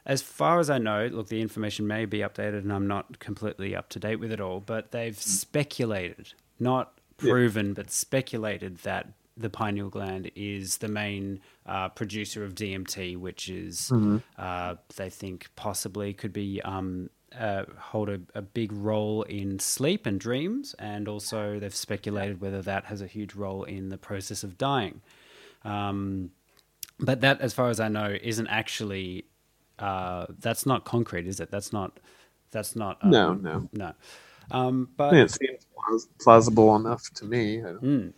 as far as I know, look, the information may be updated, and I'm not completely up to date with it all. But they've speculated, not Yeah. proven, but speculated that the pineal gland is the main uh, producer of DMT, which is uh, they think possibly could be um, uh, hold a, a big role in sleep and dreams, and also they've speculated whether that has a huge role in the process of dying. Um, but that, as far as I know, isn't actually uh, that's not concrete, is it? That's not that's not um, No, no. no. Um, but mean, it seems plaus- plausible enough to me. Mm.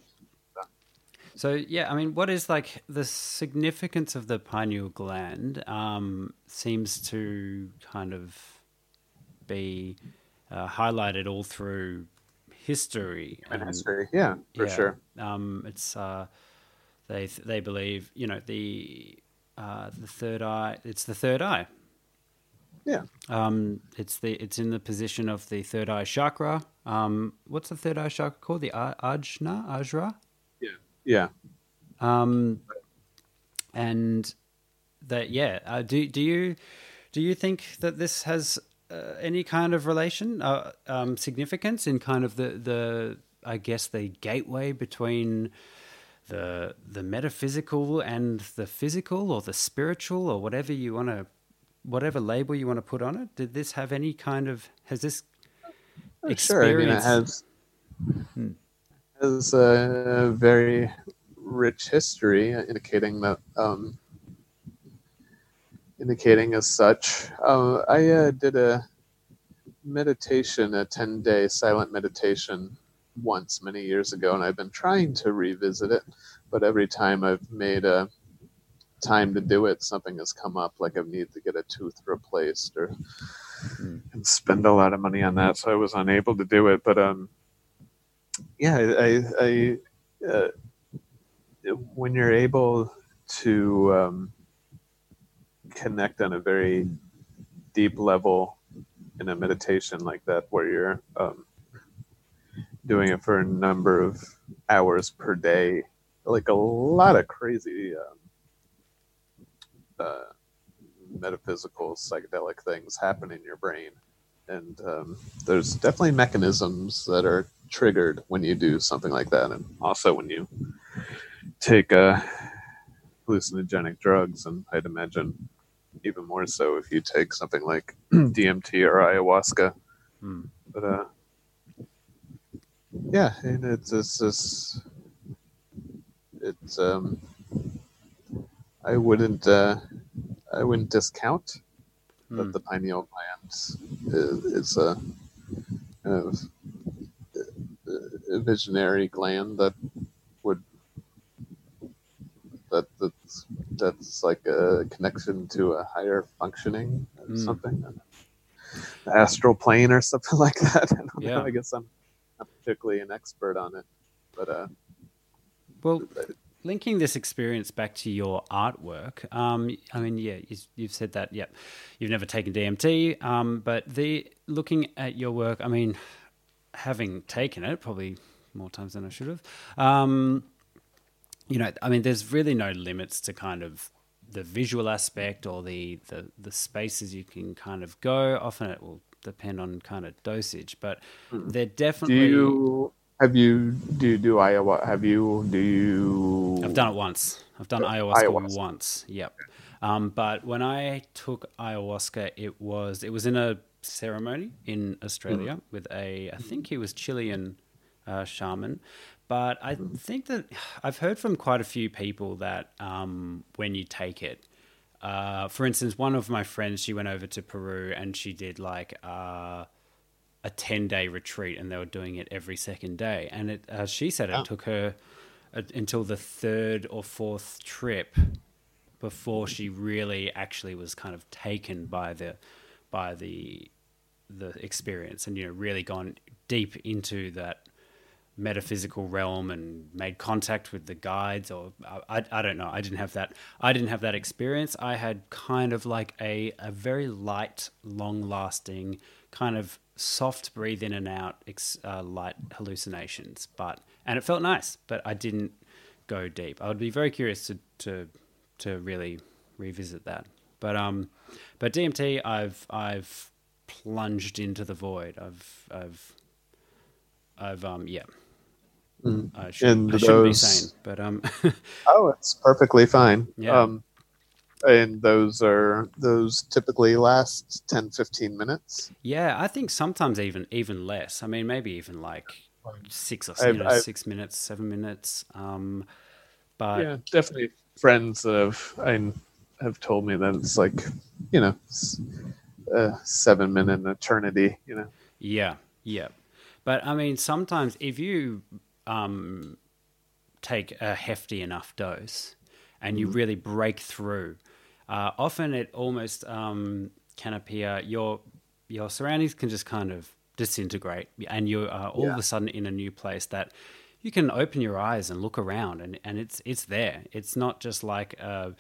So yeah, I mean, what is like the significance of the pineal gland? Um, seems to kind of be uh, highlighted all through history. and- history. Yeah, for yeah, sure. Um, it's uh, they they believe you know the uh, the third eye. It's the third eye. Yeah. Um, it's the it's in the position of the third eye chakra. Um, what's the third eye chakra called? The ajna, ajra. Yeah. Um, and that yeah, uh, do do you do you think that this has uh, any kind of relation, uh, um, significance in kind of the the I guess the gateway between the the metaphysical and the physical or the spiritual or whatever you want to whatever label you want to put on it did this have any kind of has this For sure. I mean, it experience has has a very rich history, indicating that um, indicating as such. Uh, I uh, did a meditation, a ten day silent meditation, once many years ago, and I've been trying to revisit it, but every time I've made a time to do it, something has come up, like I need to get a tooth replaced or and spend a lot of money on that, so I was unable to do it. But um, yeah, I, I, I uh, when you're able to um, connect on a very deep level in a meditation like that, where you're um, doing it for a number of hours per day, like a lot of crazy um, uh, metaphysical psychedelic things happen in your brain. And um, there's definitely mechanisms that are triggered when you do something like that. And also when you take uh, hallucinogenic drugs and i'd imagine even more so if you take something like dmt or ayahuasca. Hmm. but uh yeah and it's it's just it's um i wouldn't uh i wouldn't discount that Hmm. the pineal gland is, is a kind of a visionary gland that would that that's that's like a connection to a higher functioning or Hmm. something astral plane or something like that I don't Yeah. know I guess I'm not particularly an expert on it but uh Well, linking this experience back to your artwork, um, I mean, yeah, you, you've said that. Yeah, you've never taken DMT, um, but the looking at your work, I mean, having taken it probably more times than I should have. Um, you know, I mean, there's really no limits to kind of the visual aspect or the, the, the spaces you can kind of go. Often it will depend on kind of dosage, but they're definitely. do you have you do you do ayahuasca have you do you I've done it once. I've done ayahuasca, ayahuasca. once. Yep. Um, but when I took ayahuasca, it was it was in a ceremony in Australia Mm. with a I think he was Chilean uh, shaman. But I think that I've heard from quite a few people that um, when you take it, uh, for instance, one of my friends, she went over to Peru and she did like uh, a 10 day retreat and they were doing it every second day. And it, uh, she said it took her uh, until the third or fourth trip before she really actually was kind of taken by the, by the, the experience and, you know, really gone deep into that metaphysical realm and made contact with the guides or I, I, don't know. I didn't have that i didn't have that experience. I had kind of like a, a very light long lasting kind of soft breathe in and out uh, light hallucinations but and it felt nice but i didn't go deep. I would be very curious to to to really revisit that. But um but dmt i've i've plunged into the void. I've i've I've um yeah. I shouldn't, And I shouldn't be those- but um Oh, it's perfectly fine. Yeah. Um, and those are those typically last 10, 15 minutes. yeah, I think sometimes even even less. I mean, maybe even like six or I've- know, I've- six minutes, seven minutes. Um, but yeah, definitely. Friends that have I have told me that it's like, you know, a seven minute eternity. You know. Yeah, yeah. But I mean, sometimes if you um, take a hefty enough dose and you really break through, uh, often it almost um, can appear your your surroundings can just kind of disintegrate, and you are all of a sudden in a new place that you can open your eyes and look around, and, and it's it's there. It's not just like a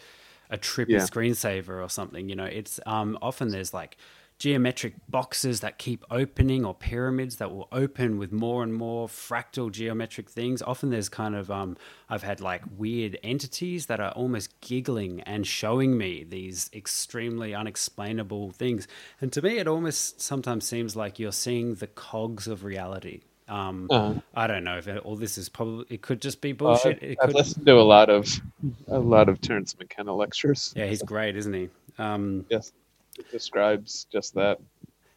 a trippy Yeah. screensaver or something. You know, it's um, often there's like geometric boxes that keep opening or pyramids that will open with more and more fractal geometric things. Often there's kind of um, I've had like weird entities that are almost giggling and showing me these extremely unexplainable things. And to me, it almost sometimes seems like you're seeing the cogs of reality. Um, Uh-huh. I don't know if it, all this is probably it could just be bullshit. it I've could, listened to a lot of a lot of Terence McKenna lectures. yeah, he's great, isn't he? Um, Yes, describes just that.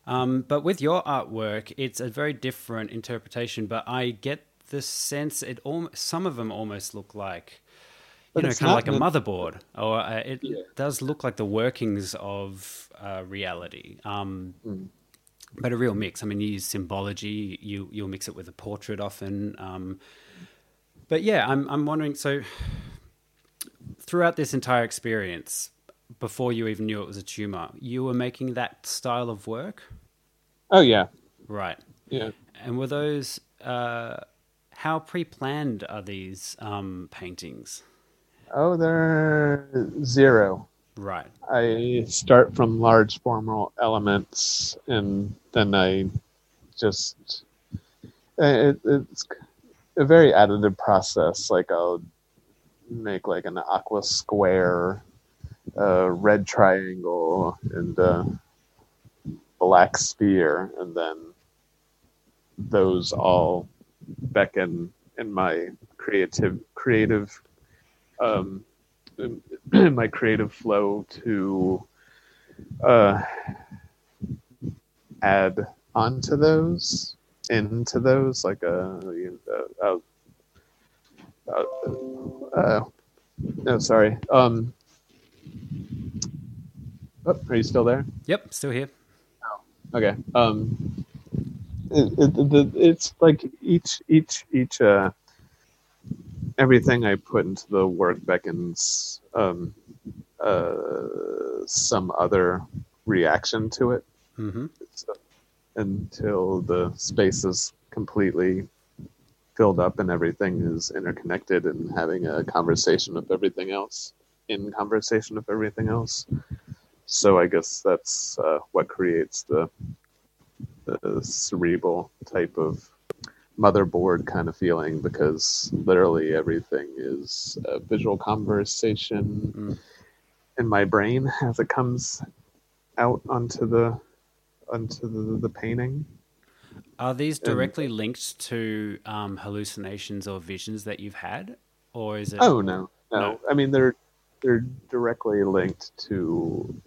Um, but with your artwork, it's a very different interpretation. But I get the sense it al- some of them almost look like, you But know, kind of not like a motherboard, or uh, it Yeah. does look like the workings of uh, reality. Um, Mm. But a real mix. I mean, you use symbology. You you'll mix it with a portrait often. Um, but yeah, I'm I'm wondering. So throughout this entire experience, before you even knew it was a tumor, you were making that style of work. Oh yeah, Right. yeah. And were those uh, how pre-planned are these um, paintings? Oh, they're zero. Right. I start from large formal elements, and then I just it, it's a very additive process. Like I'll make like an aqua square, a red triangle, and a black sphere, and then those all beckon in my creative creative um, my creative flow to uh, add onto those, into those, like a, uh, uh, uh, uh, no, sorry, um, Oh, are you still there? Yep, still here. Oh, Okay. Um, it, it, it's like each each each uh, everything I put into the work beckons um, uh, some other reaction to it mm-hmm. So- until the space is completely filled up and everything is interconnected and having a conversation with everything else in conversation with everything else so i guess that's uh, what creates the the cerebral type of motherboard kind of feeling because literally everything is a visual conversation Mm. in my brain as it comes out onto the onto the, the painting Are these directly linked to um, hallucinations or visions that you've had, or is it? Oh no, no, No. I mean they're they're directly linked to,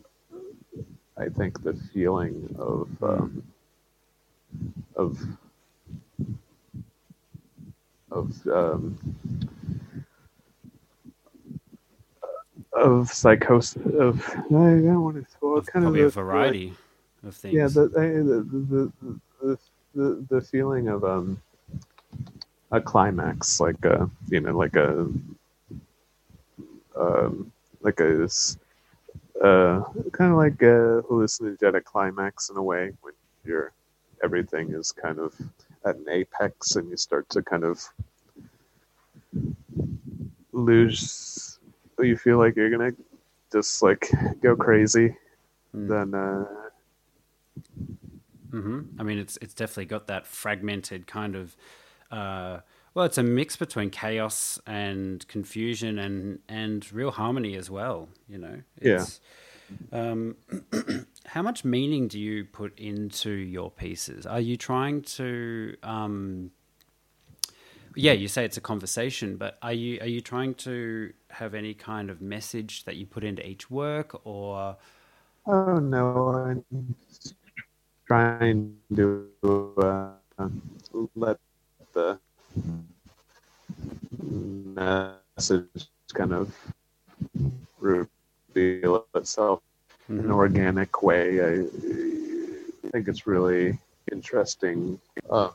I think, the feeling of um, of of um, of psychosis. Of I don't want to. Well, of kind of a variety of things. yeah the the the the, the, the, the feeling of um a climax like a you know like a um like a uh kind of like a hallucinogenic climax in a way when you're everything is kind of at an apex and you start to kind of lose you feel like you're gonna just like go crazy Mm. then uh mm-hmm. I mean, it's it's definitely got that fragmented kind of. Uh, well, it's a mix between chaos and confusion and and real harmony as well. You know. Yeah. Um, how much meaning do you put into your pieces? Are you trying to? Um, yeah, you say it's a conversation, but are you are you trying to have any kind of message that you put into each work, or Oh no, I'm trying to uh, let the message kind of reveal itself in an organic way. I think it's really interesting. Uh,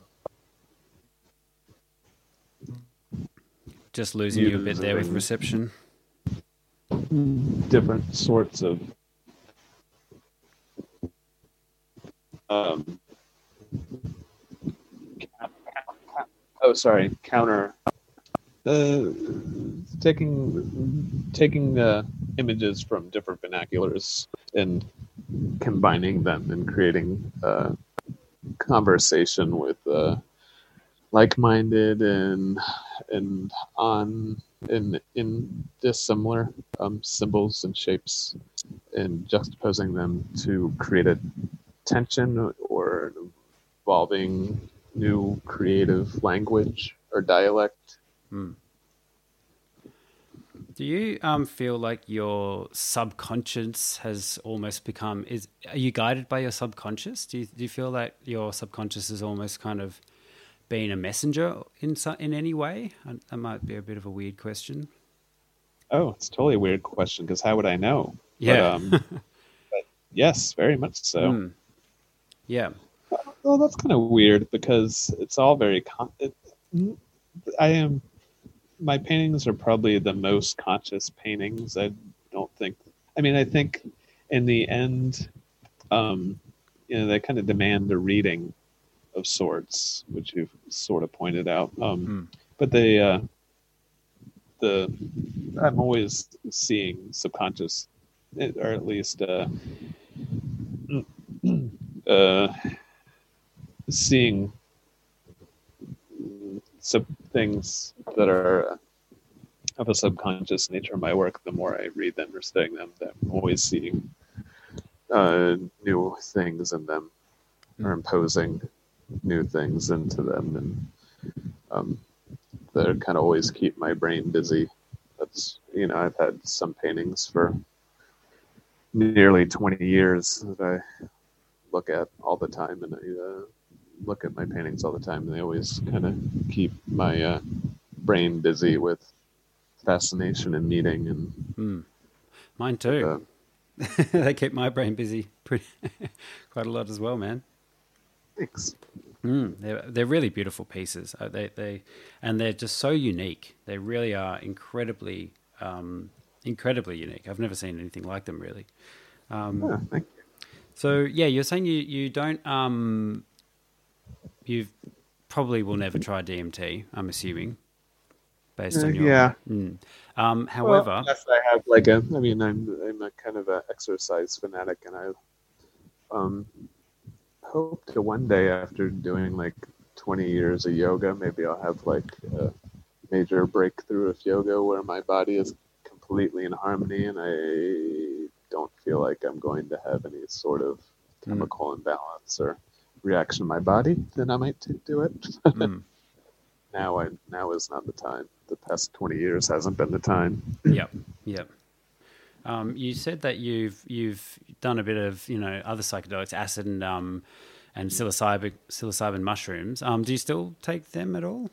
just losing you a bit there with reception? different sorts of um, oh sorry counter. Uh, taking taking uh, images from different vernaculars and combining them and creating uh, conversation with uh, like-minded and and on in in dissimilar um, symbols and shapes and juxtaposing them to create a tension or an evolving new creative language or dialect. Do you um, feel like your subconscious has almost become is are you guided by your subconscious? Do you, do you feel that your subconscious is almost kind of being a messenger in in any way? That might be a bit of a weird question. Oh, it's totally a weird question because how would I know? Yeah. But, um, but yes, very much so. Hmm. Yeah. Well, that's kind of weird because it's all very. Con- it, I am. My paintings are probably the most conscious paintings. I don't think. I mean, I think in the end, um, you know, they kind of demand a reading of sorts, which you've sort of pointed out. Um, Hmm. But they, uh, the, I'm always seeing subconscious, eh, or at least, uh, uh, seeing some things that are of a subconscious nature in my work, the more I read them or study them, that I'm always seeing uh, new things in them or imposing new things into them. And um, that kind of always keep my brain busy. That's, you know, I've had some paintings for nearly 20 years that I look at all the time and I uh, look at my paintings all the time and they always kind of keep my uh, brain busy with fascination and meaning and Hmm. Mine too. uh, they keep my brain busy pretty quite a lot as well, man. Thanks. Mm, they're they're really beautiful pieces. Uh, they they and they're just so unique. They really are incredibly um, incredibly unique. I've never seen anything like them really. Um, Yeah, thank you. So yeah, you're saying you you don't um, you probably will never try DMT. I'm assuming based on your yeah. Mm. Um, Well, however, unless I have like a, I mean, I'm I'm a kind of an exercise fanatic, and I um hope to one day after doing like 20 years of yoga, maybe I'll have like a major breakthrough of yoga where my body is completely in harmony, and I don't feel like I'm going to have any sort of chemical imbalance or reaction in my body. Then I might t- do it. mm, now I now is not the time. The past 20 years hasn't been the time. yep, yep. Um, you said that you've you've done a bit of you know other psychedelics, acid and um, and psilocybin psilocybin mushrooms. Um, do you still take them at all?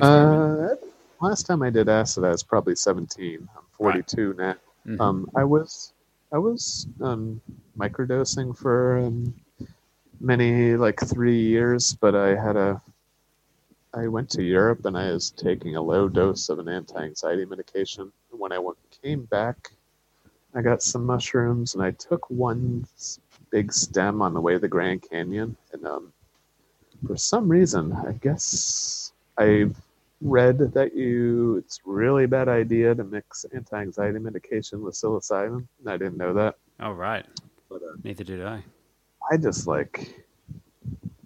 Uh, last time I did acid, I was probably 17. I'm 42 now. Mhm. Um, I was I was um, microdosing for um, many like three years, but I had a I went to Europe and I was taking a low dose of an anti-anxiety medication. When I went, came back, I got some mushrooms and I took one big stem on the way to the Grand Canyon, and um, for some reason, I guess I read that you it's a really bad idea to mix anti-anxiety medication with psilocybin. I didn't know that, oh right, but uh, neither did I. I just like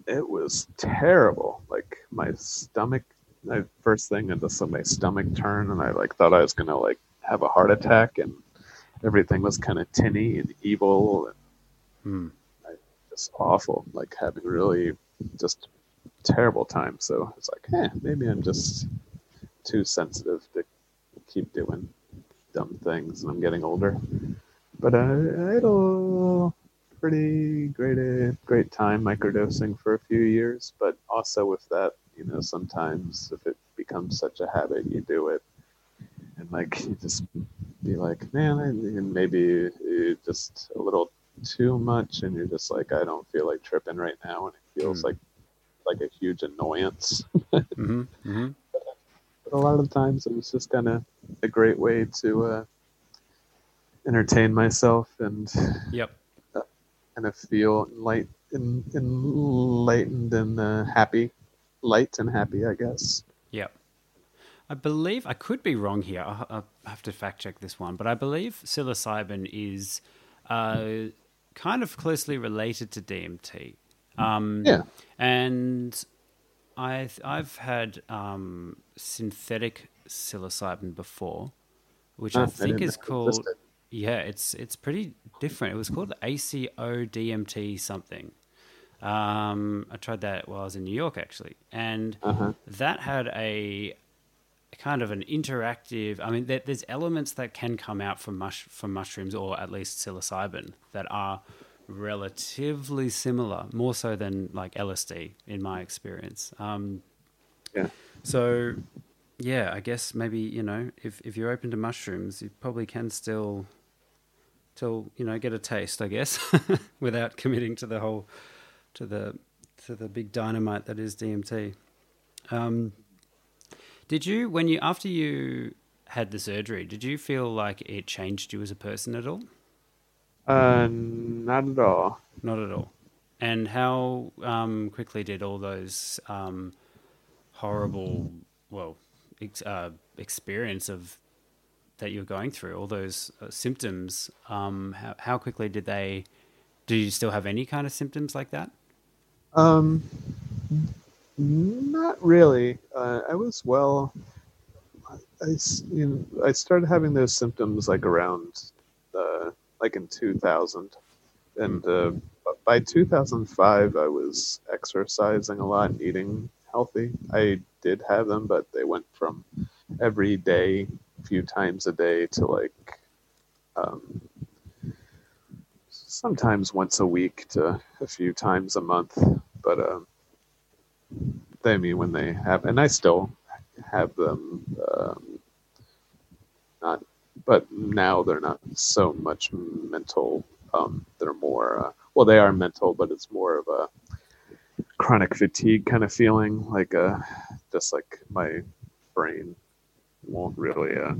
it was terrible. Like my stomach, my first thing, and just my stomach turned, and I like thought I was gonna like have a heart attack, and everything was kind of tinny and evil and Hmm. just awful. Like having really just terrible time. So it's like, eh, maybe I'm just too sensitive to keep doing dumb things, and I'm getting older. But I a pretty great, uh, great time microdosing for a few years. But also with that, you know, sometimes if it becomes such a habit, you do it, and like you just be like, man, I, and maybe you just a little too much, and you're just like, I don't feel like tripping right now, and it feels Hmm. like like a huge annoyance. hmm hmm But a lot of the times it was just kind of a great way to uh, entertain myself and Yep. Kind of feel light and enlightened and uh, happy, light and happy, I guess. Yep. I believe I could be wrong here. I, I have to fact check this one, but I believe psilocybin is uh, kind of closely related to DMT. Um, Yeah. and I I've had um, synthetic psilocybin before, which Ah, I I think didn't is called. existed. Yeah, it's it's pretty different. It was called ACO DMT something. Um, I tried that while I was in New York actually, and Uh-huh. that had a kind of an interactive. I mean, there, there's elements that can come out from mush from mushrooms or at least psilocybin that are relatively similar, more so than like LSD in my experience. Um, Yeah. so, yeah, I guess maybe you know if if you're open to mushrooms, you probably can still, still you know get a taste, I guess, without committing to the whole, to the to the big dynamite that is DMT. Um, did you when you after you had the surgery, did you feel like it changed you as a person at all? Uh, not at all. Not at all. And how um, quickly did all those um, horrible, well, ex- uh, experience of that you're going through, all those uh, symptoms, um, how, how quickly did they? Do you still have any kind of symptoms like that? Um, not really. Uh, I was well. I, you know, I started having those symptoms like around, uh, like in 2000, and uh, by 2005 I was exercising a lot and eating healthy. I did have them, but they went from every day, few times a day, to like um, sometimes once a week to a few times a month. But um, they I mean when they have, and I still have them, um, not but now they're not so much mental. Um, they're more uh, well, they are mental, but it's more of a chronic fatigue kind of feeling, like uh, just like my brain won't really. Uh,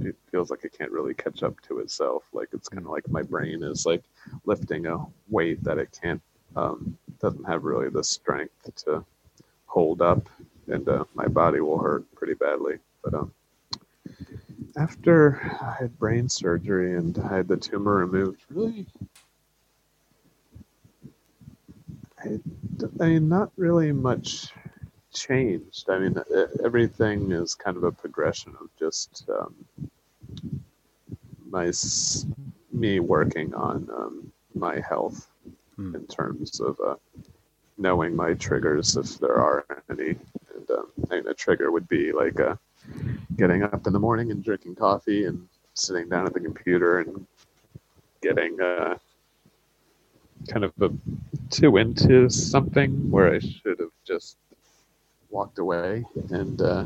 it feels like it can't really catch up to itself. Like it's kind of like my brain is like lifting a weight that it can't um, doesn't have really the strength to hold up, and uh, my body will hurt pretty badly. But um, after I had brain surgery and I had the tumor removed, really, I, I mean, not really much changed. I mean, everything is kind of a progression of just um, my me working on um, my health Hmm. in terms of uh, knowing my triggers if there are any. And um, a trigger would be like uh, getting up in the morning and drinking coffee and sitting down at the computer and getting uh, kind of a, too into something where I should have just walked away and uh,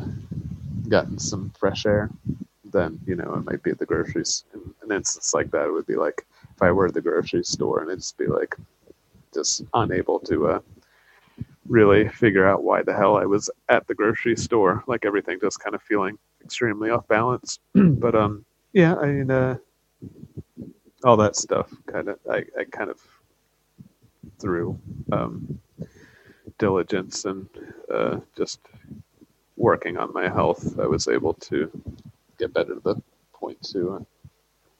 gotten some fresh air. Then you know it might be at the groceries. In an instance like that, it would be like if I were at the grocery store and it'd just be like just unable to uh, really figure out why the hell I was at the grocery store. Like everything just kind of feeling extremely off balance. but um, yeah, I mean, uh, all that stuff kind of I, I kind of through um, diligence and uh, just working on my health, I was able to get better to the point to uh,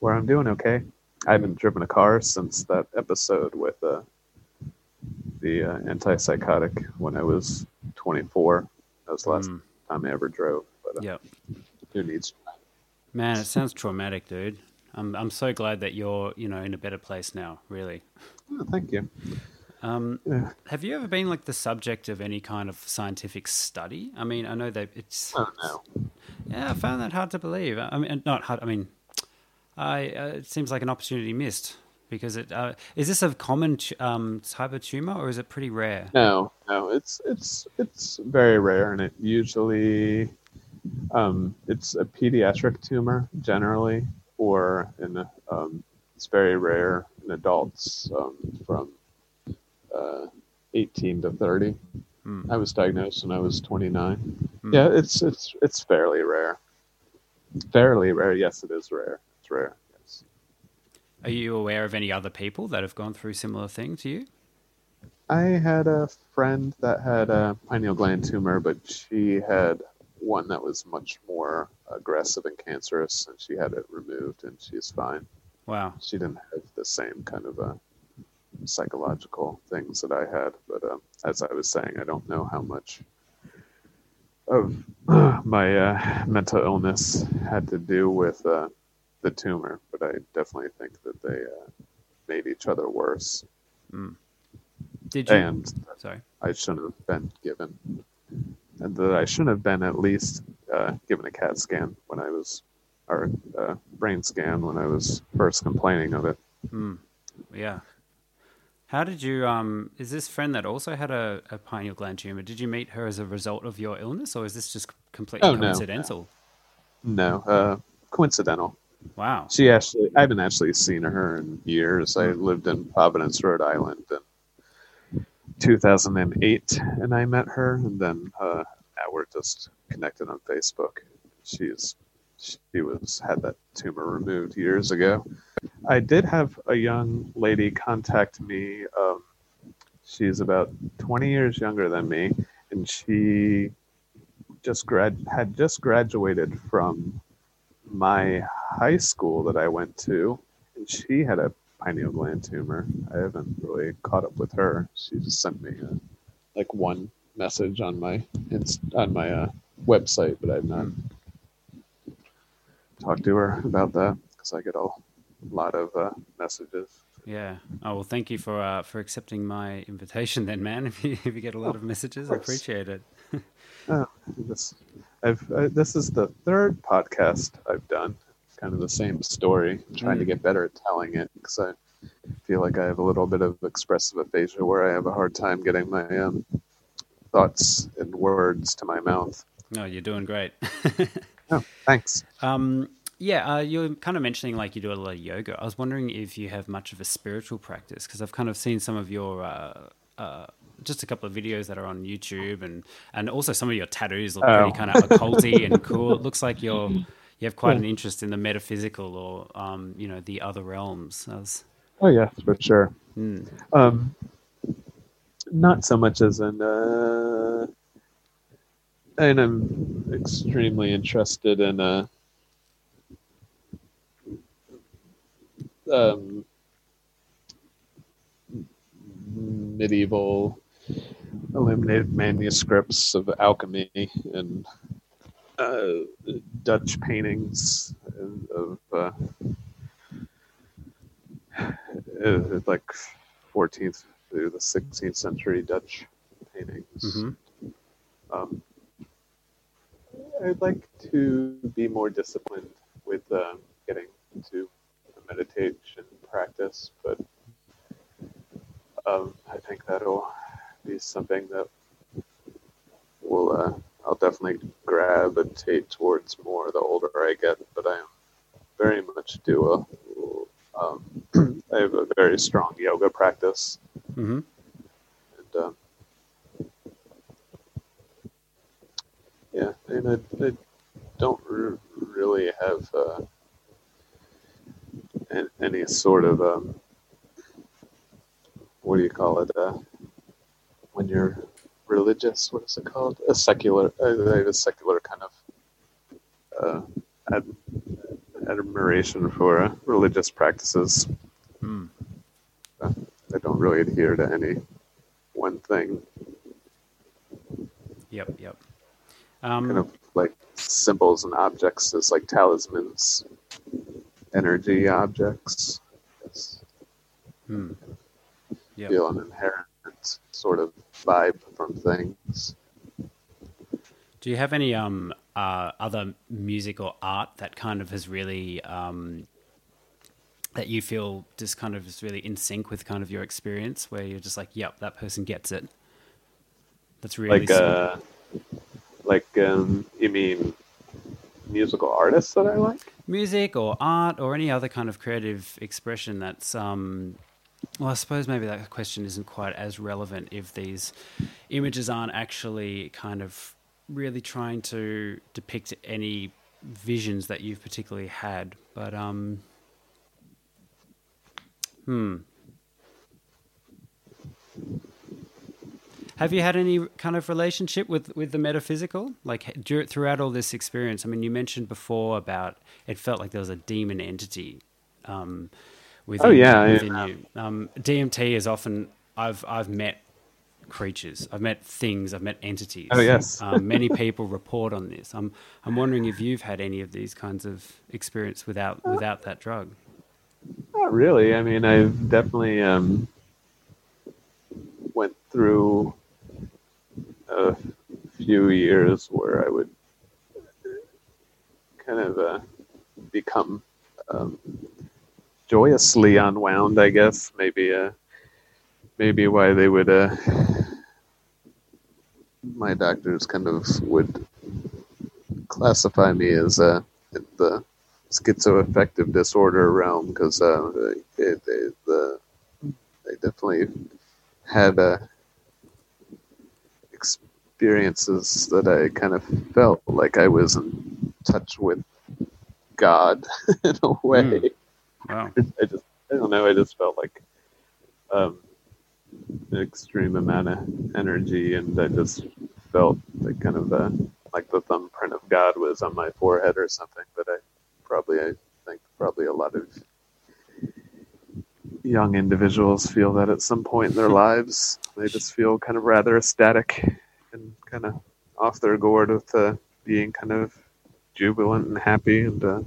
where I'm doing okay. I haven't driven a car since that episode with uh, the uh, antipsychotic when I was 24. That was the last Mm. time I ever drove. But uh, Yep. who needs? Man, it sounds traumatic, dude. I'm I'm so glad that you're you know in a better place now. Really. Oh, thank you. Um, Yeah. have you ever been like the subject of any kind of scientific study? I mean, I know that it's Oh no. yeah, I found that hard to believe. I mean, not hard. I mean, I uh, it seems like an opportunity missed because it uh, is this a common um, type of tumor or is it pretty rare? No, no, it's it's it's very rare, and it usually um, it's a pediatric tumor generally, or in a, um, it's very rare in adults um, from uh, 18 to 30. Hmm. I was diagnosed when I was 29. Hmm. Yeah, it's it's it's fairly rare. Fairly rare. Yes, it is rare. It's rare. Yes. Are you aware of any other people that have gone through similar thing to you? I had a friend that had a pineal gland tumor, but she had one that was much more aggressive and cancerous, and she had it removed, and she's fine. Wow. She didn't have the same kind of uh, psychological things that I had, but um, as I was saying, I don't know how much of my uh, mental illness had to do with uh, the tumor, but I definitely think that they uh, made each other worse, Did you? and Sorry. I shouldn't have been given, and that I shouldn't have been at least uh, given a CAT scan when I was, or uh, brain scan when I was first complaining of it. Yeah. How did you? Um, is this friend that also had a, a pineal gland tumor? Did you meet her as a result of your illness, or is this just completely Oh, no, coincidental? No, uh, coincidental. Wow. She actually, I haven't actually seen her in years. I lived in Providence, Rhode Island in 2008, and I met her, and then uh, now we're just connected on Facebook. She's she was had that tumor removed years ago. I did have a young lady contact me. Um, she's about 20 years younger than me, and she just grad had just graduated from my high school that I went to, and she had a pineal gland tumor. I haven't really caught up with her. She just sent me a, like one message on my on my uh, website, but I've not talked to her about that because I get a lot of uh, messages. Yeah. Oh well, thank you for uh, for accepting my invitation, then, man. If you if you get a lot of messages, I appreciate it. Oh, this, I've this is the third podcast I've done. Kind of the same story. I'm trying to get better at telling it because I feel like I have a little bit of expressive aphasia where I have a hard time getting my um, thoughts and words to my mouth. No, you're doing great. Oh, thanks. um, Yeah, uh, you're kind of mentioning like you do a lot of yoga. I was wondering if you have much of a spiritual practice because I've kind of seen some of your uh, uh, just a couple of videos that are on YouTube and and also some of your tattoos look Oh. pretty kind of occulty and cool. It looks like you're you have quite an interest in the metaphysical or um, you know the other realms. Was, Oh yes, for sure. Hmm. Um, not so much as in, uh, and I'm extremely interested in uh, um, medieval illuminated manuscripts of alchemy and uh, Dutch paintings of uh, uh, like 14th through the 16th century Dutch paintings. Mhm. Um, I'd like to be more disciplined with uh, getting into meditation practice, but um, I think that'll be something that will uh, I'll definitely gravitate towards more the older I get. But I am very much do a um, I have a very strong yoga practice, Mhm. and um, yeah, and I, I don't r- really have uh, an- any sort of um, what do you call it uh, when you're religious? What is it called? A secular. I a secular kind of uh, ad- admiration for uh, religious practices. Hmm. Uh, I don't really adhere to any one thing. Yep, yep. Um, Kind of like symbols and objects as like talismans, energy objects. Yes. hmm. Yep. Feel an inherent sort of vibe from things. Do you have any um uh, other music or art that kind of has really um, that you feel just kind of is really in sync with kind of your experience, where you're just like, "Yep, that person gets it." That's really like uh like um you mean musical artists that I like? music or art or any other kind of creative expression that's um well i suppose maybe that question isn't quite as relevant if these images aren't actually kind of really trying to depict any visions that you've particularly had but um hmm Have you had any kind of relationship with, with the metaphysical? Like throughout all this experience, I mean, you mentioned before about it felt like there was a demon entity um, within, Oh, yeah, within you. Um, DMT is often I've I've met creatures, I've met things, I've met entities. Oh, yes. um, many people report on this. I'm I'm wondering if you've had any of these kinds of experience without without that drug. Not really. I mean, I've definitely um, went through a few years where I would kind of uh, become um, joyously unwound. I guess maybe uh, maybe why they would uh, my doctors kind of would classify me as uh, the schizoaffective disorder realm because uh, they, they, the, they definitely had uh, experiences that I kind of felt like I was in touch with God in a way. Mm. Wow. I just I don't know. I just felt like um, an extreme amount of energy, and I just felt like kind of uh, like the thumbprint of God was on my forehead or something. But I probably I think probably a lot of young individuals feel that at some point in their lives they just feel kind of rather ecstatic and kind of off their gourd with uh, being kind of jubilant and happy and uh,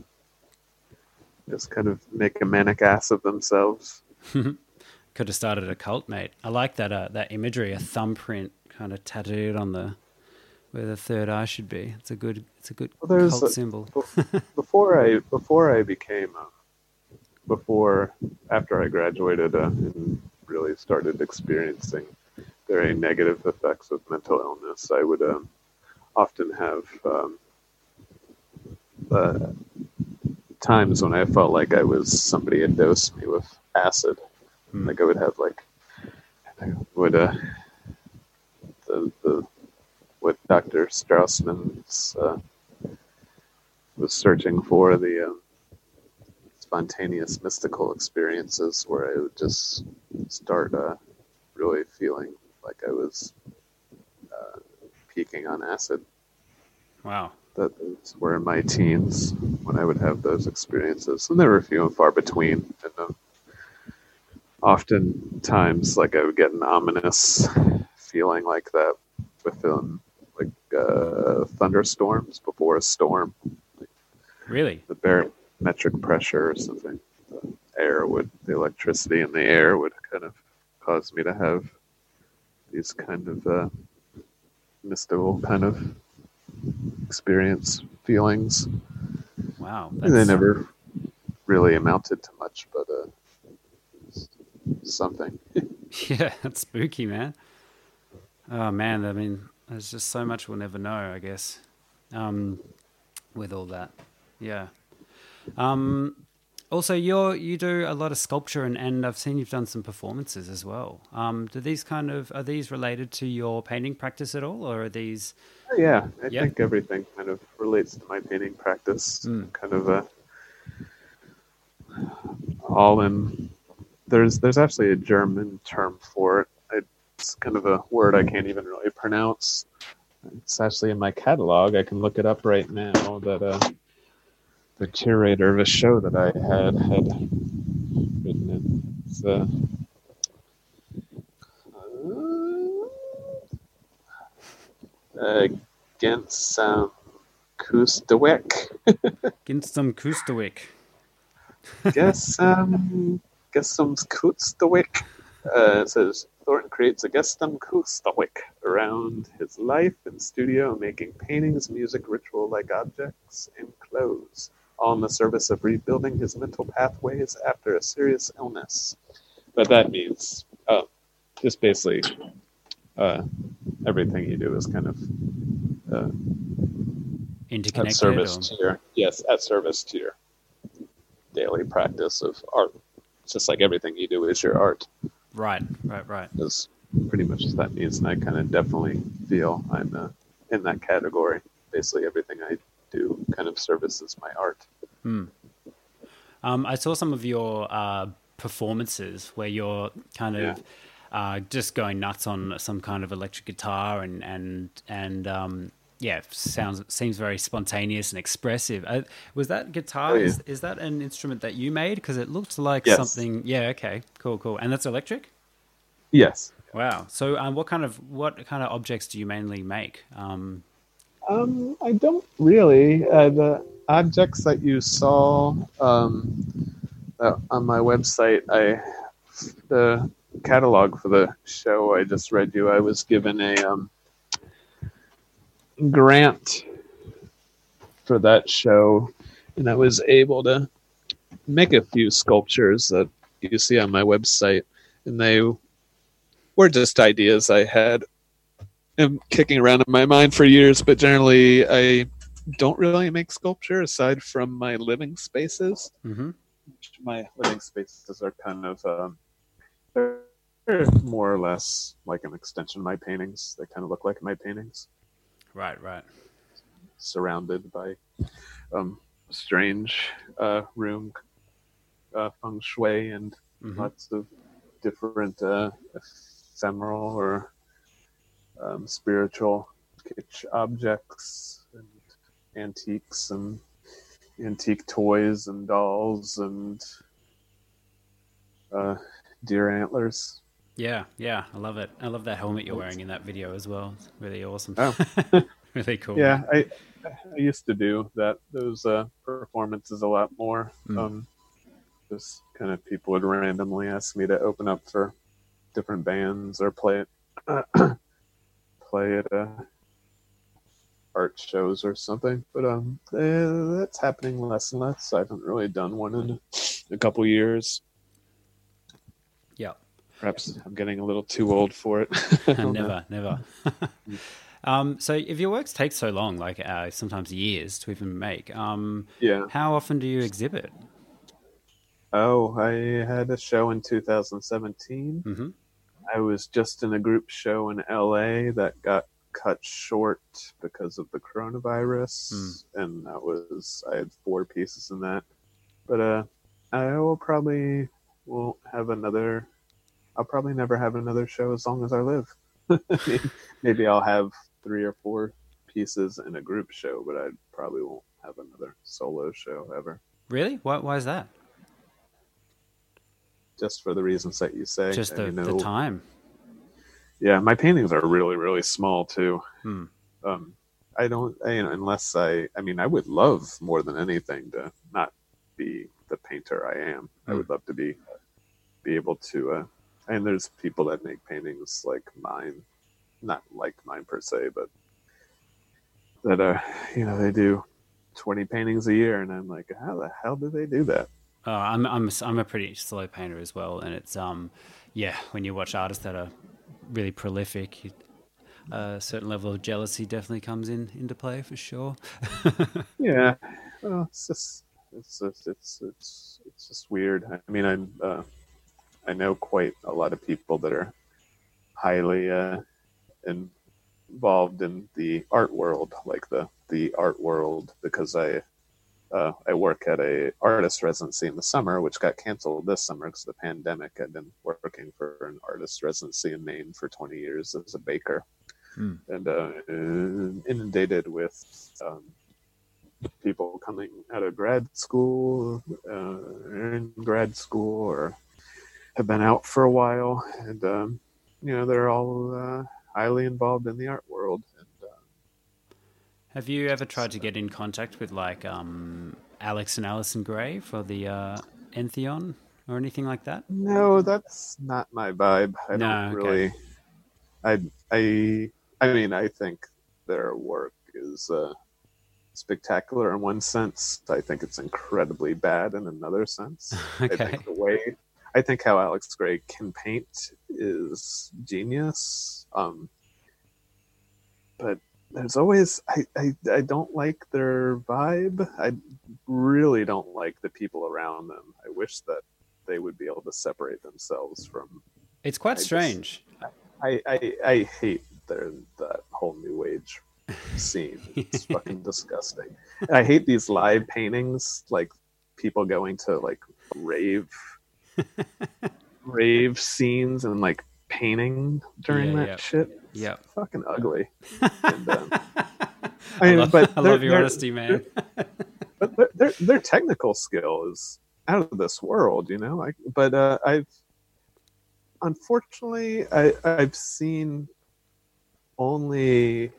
just kind of make a manic ass of themselves. Could have started a cult, mate. I like that uh, that imagery, a thumbprint kind of tattooed on the where the third eye should be. It's a good it's a good Well, cult a- symbol. before I before I became um, before after I graduated uh, and really started experiencing very negative effects of mental illness, I would um, often have um, uh, times when I felt like I was somebody had dosed me with acid. Hmm. Like I would have like I would uh the the what Dr. Strassman's uh, was searching for the um, spontaneous mystical experiences where I would just start uh, really feeling like I was uh, peaking on acid. Wow. That those were in my teens when I would have those experiences, and there were few and far between. And um, oftentimes, like I would get an ominous feeling like that within like uh, thunderstorms before a storm, Really? the barometric pressure or something. The air would, the electricity in the air would kind of cause me to have these kind of uh, mystical kind of experience feelings. Wow. they never really amounted to much, but uh, something. Yeah, that's spooky, man. Oh man, I mean, there's just so much we'll never know, I guess. Um, with all that, yeah. Um, also, you're you do a lot of sculpture, and, and I've seen you've done some performances as well. Um, do these kind of are these related to your painting practice at all, or are these? Yeah, I Yeah. think everything kind of relates to my painting practice. Mm. Kind of a all in. There's there's actually a German term for it. It's kind of a word I can't even really pronounce. It's actually in my catalog. I can look it up right now. That uh, the curator of a show that I had had written in. It's, uh, uh, against um, Kustawik. Ginstum Kustawik. Guess um, Gessum's Kustawik. Uh, it says Thornton creates a Gestum Kustawik around his life in studio, making paintings, music, ritual-like objects, and clothes, all in the service of rebuilding his mental pathways after a serious illness. But that means uh, just basically uh, everything you do is kind of uh, at service or- to your yes at service to your daily practice of art it's just like everything you do is your art Right, right, right. is pretty much what that means and i kind of definitely feel i'm uh, in that category basically everything i do kind of services my art Um, I saw some of your uh, performances where you're kind of Yeah. uh, just going nuts on some kind of electric guitar and and and um, yeah, sounds seems very spontaneous and expressive. Uh, was that guitar? Oh, yeah. is, is that an instrument that you made? Because it looked like Yes. something. Yeah. Okay. Cool. Cool. And that's electric. yes Wow. So, um, what kind of what kind of objects do you mainly make? Um, Um, I don't really. Uh, the objects that you saw um, uh, on my website, I the catalog for the show I just read you. I was given a um, grant for that show, and I was able to make a few sculptures that you see on my website, and they were just ideas I had am kicking around in my mind for years, but generally I don't really make sculpture aside from my living spaces. mhm. My living spaces are kind of um, more or less like an extension of my paintings. They kind of look like my paintings, Right. Right. surrounded by um, strange uh, room uh, feng shui and Mhm. lots of different uh, ephemeral or um, spiritual kitsch objects and antiques and antique toys and dolls and uh, deer antlers. Yeah. Yeah. I love it. I love that helmet you're wearing in that video as well. It's really awesome. Oh. really cool. Yeah, I I used to do that those uh, performances a lot more. Mm. Um, just kind of people would randomly ask me to open up for different bands or play it play at uh, art shows or something. But um, eh, that's happening less and less. I haven't really done one in a couple years. Yeah. Perhaps I'm getting a little too old for it. Know. never, never. Um, so if your works take so long, like uh, sometimes years to even make, um, Yeah. how often do you exhibit? Oh, I had a show in 2017. Mhm. I was just in a group show in LA that got cut short because of the coronavirus, and that was I had four pieces in that. But uh, I will probably won't have another. I'll probably never have another show as long as I live. Maybe I'll have three or four pieces in a group show, but I probably won't have another solo show ever. Really? Why, why is that? Just for the reasons that you say. Just the, I the know- time. Yeah, my paintings are really, really small too. Hmm. Um, I don't, I, you know, unless I, I mean, I would love more than anything to not be the painter I am. I Hmm. would love to be, be able to, uh, and there's people that make paintings like mine, not like mine per se, but that, uh, you know, they do 20 paintings a year. And I'm like, how the hell do they do that? Uh, I'm I'm I'm a pretty slow painter as well, and it's um yeah when you watch artists that are really prolific, you, a certain level of jealousy definitely comes in into play for sure. Yeah, well, it's just it's it's it's it's, it's just weird. I mean, I'm uh, I know quite a lot of people that are highly uh, involved in the art world, like the the art world, because I uh, I work at a artist residency in the summer, which got canceled this summer because of the pandemic. I've been working for an artist residency in Maine for 20 years as a baker, Hmm. and uh, inundated with um, people coming out of grad school, uh, in grad school, or have been out for a while, and um, you know they're all uh, highly involved in the art world. And Have you ever tried to get in contact with like um Alex and Allyson Grey for the uh, Entheon or anything like that? no, that's not my vibe. I No, don't okay. really. I I I mean, I think their work is uh, spectacular in one sense. I think it's incredibly bad in another sense. I Okay. think the way I think how Alex Grey can paint is genius. Um, but there's always I, I I don't like their vibe. I really don't like the people around them. I wish that they would be able to separate themselves from. It's quite I just- strange. I I, I hate their that whole new age scene. It's fucking disgusting. And I hate these live paintings, like people going to like rave rave scenes and like painting during Yeah, that yeah. shit. Yeah. Fucking ugly. And, um, I, I mean, love, but I they're- love your they're- honesty, man. but their, their their technical skill is out of this world, you know. Like, but uh, I've unfortunately I I've seen only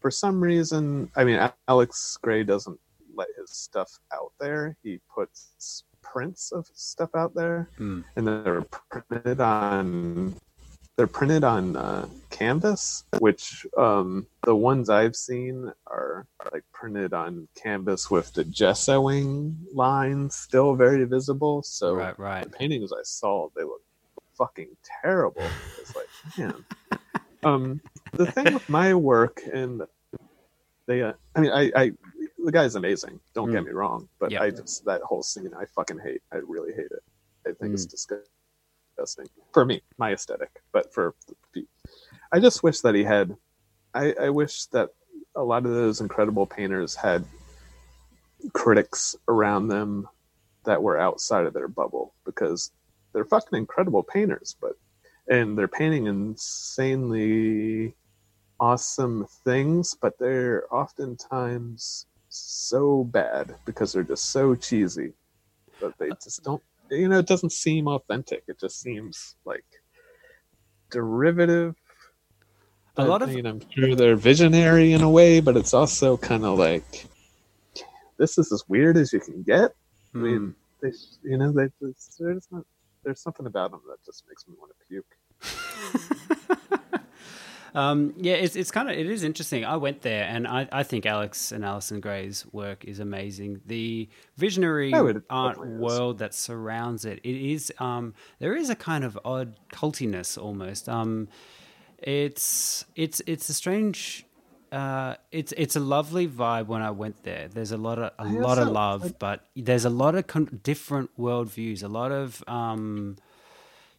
for some reason. I mean, Alex Grey doesn't let his stuff out there. He puts prints of stuff out there, Hmm. and they're printed on they're printed on uh, canvas, which um, the ones I've seen are, are like printed on canvas with the gessoing lines still very visible. So Right, right. the paintings I saw, they look fucking terrible. It's like, man. um, the thing with my work and they, uh, I mean, I, I, the guy's amazing. Don't get Mm. me wrong, but Yeah. I just that whole scene, I fucking hate. I really hate it. I think Mm. it's disgusting for me, my aesthetic. But for, I just wish that he had. I, I wish that a lot of those incredible painters had critics around them that were outside of their bubble because they're fucking incredible painters, but and they're painting insanely awesome things, but they're oftentimes so bad because they're just so cheesy that they just don't you know, it doesn't seem authentic. It just seems like derivative. A lot of- I mean, I'm sure they're visionary in a way, but it's also kind of like this is as weird as you can get. I Hmm. mean, they, you know, they, there's not, there's something about them that just makes me want to puke. Um, yeah, it's it's kind of it is interesting. I went there, and I, I think Alex and Allyson Grey's work is amazing. The visionary Oh, art world that surrounds it, it is um, there is a kind of odd cultiness almost. Um, it's it's it's a strange uh, it's it's a lovely vibe when I went there. There's a lot of a I lot of also- love, but there's a lot of con- different worldviews. A lot of um,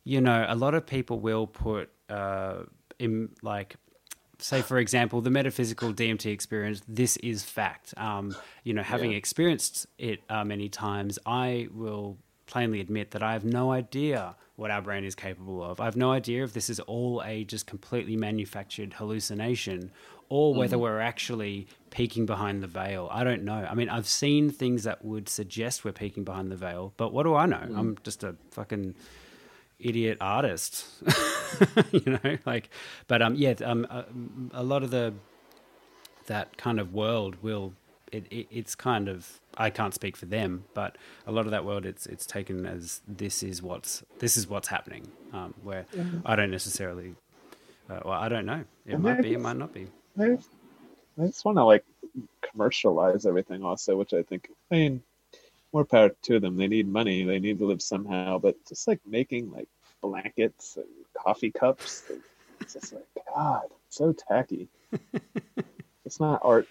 you know, a lot of people will put uh, in like say for example the metaphysical dmt experience this is fact. Um, you know having Yeah. experienced it uh, many times i will plainly admit that i have no idea what our brain is capable of. I have no idea if this is all a just completely manufactured hallucination or whether we're actually peeking behind the veil. I don't know. I mean i've seen things that would suggest we're peeking behind the veil but what do i know? I'm just a fucking idiot artist you know like but um yeah um a, a lot of the that kind of world will it, it it's kind of I can't speak for them but a lot of that world it's it's taken as this is what's this is what's happening um where I don't necessarily uh, well I don't know. It And might be it might not be. I, I just want to like commercialize everything also, which I think, I mean, more power to them. They need money. They need to live somehow. But just like making like blankets and coffee cups, it's just like God, so tacky. it's not art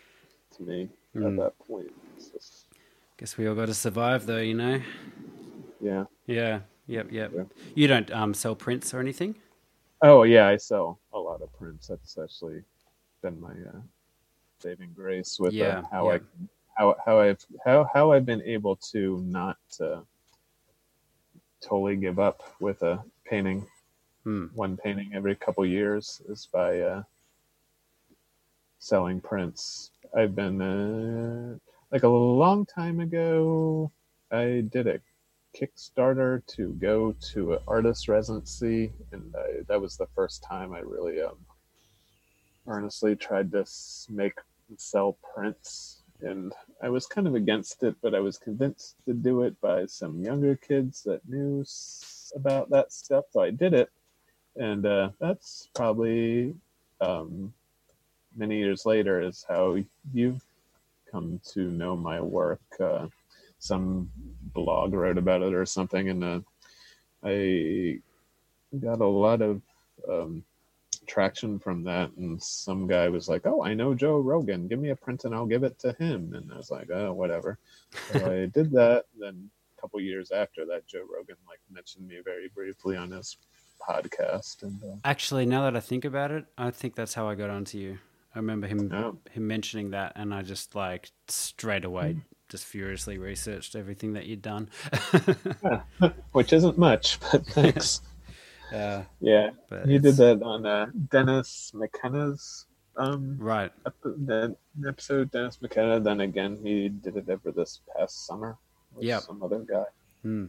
to me at Mm. that point. Just guess we all got to survive though you know yeah. yeah yep yep Yeah. you don't um sell prints or anything Oh yeah, I sell a lot of prints. That's actually been my uh, saving grace with Yeah, uh, how yeah. I how how I've how how I've been able to not uh, totally give up with a painting, Hmm. one painting every couple years is by uh, selling prints. I've been uh, like a long time ago. I did a Kickstarter to go to an artist residency, and I, that was the first time I really um, earnestly tried to make and sell prints. And I was kind of against it, but I was convinced to do it by some younger kids that knew about that stuff. So I did it, and uh, that's probably um, many years later is how you've come to know my work. Uh, some blog wrote about it or something, and uh, I got a lot of um, traction from that. And some guy was like, "Oh, I know Joe Rogan. Give me a print, and I'll give it to him." And I was like, "Oh, whatever." So I did that. Then a couple years after that, Joe Rogan like mentioned me very briefly on his podcast, and uh, Actually, now that I think about it, I think that's how I got onto you. I remember him Oh. him mentioning that, and I just like straight away just furiously researched everything that you'd done. which isn't much, but thanks. Uh, yeah, But he did that on uh, Dennis McKenna's um, right. ep- the episode Dennis McKenna. Then again, he did it over this past summer with Yep. some other guy. Hmm.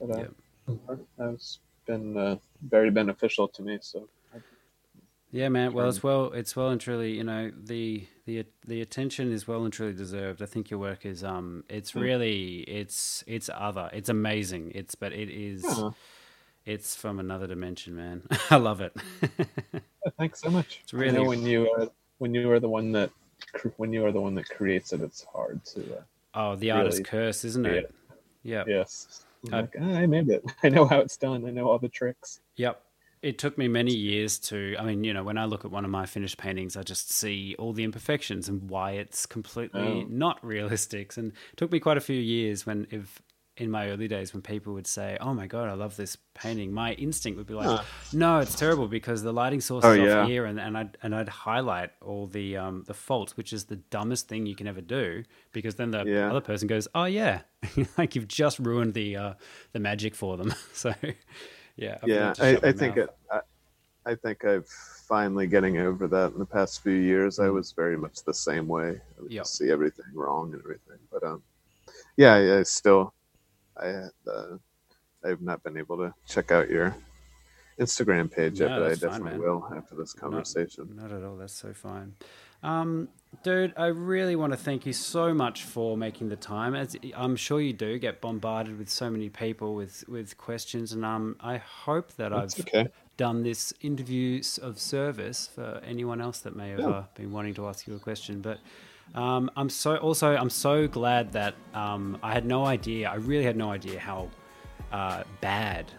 But, uh, Yep. That's been uh, very beneficial to me. So Yeah, man. Well, it's well, it's well and truly, you know, the the the attention is well and truly deserved. I think your work is um, it's really, it's it's other, it's amazing. It's but it is, Yeah. It's from another dimension, man. I love it. thanks so much. It's I really- know when you are when you are the one that when you are the one that creates it, it's hard to. Uh, oh, the artist's Really? curse, isn't it? Yeah. yes, I'm like, "Ah, I made it. I know how it's done. I know all the tricks. Yep. It took me many years to. I mean, you know, when I look at one of my finished paintings, I just see all the imperfections and why it's completely Oh. not realistic. And it took me quite a few years when, if in my early days, when people would say, "Oh my god, I love this painting," my instinct would be like, Huh. "No, it's terrible because the lighting source Oh, is yeah. off here," and, and I'd and I'd highlight all the um, the faults, which is the dumbest thing you can ever do, because then the Yeah. other person goes, "Oh yeah," like you've just ruined the uh, the magic for them. so. Yeah, I've yeah, I, I think it. I, I think I've finally getting over that in the past few years. I was very much the same way. I would Mm. Yep. see everything wrong and everything. But um, yeah, I, I still, I uh, I've not been able to check out your Instagram page yet, No, but I fine, definitely man. will after this conversation. Not at all. That's so fine. Um, dude, I really want to thank you so much for making the time. As I'm sure you do get bombarded with so many people with, with questions, and um, I hope that That's I've okay. done this interview of service for anyone else that may have Yeah. uh, been wanting to ask you a question. But um, I'm so also I'm so glad that um, I had no idea. I really had no idea how uh, bad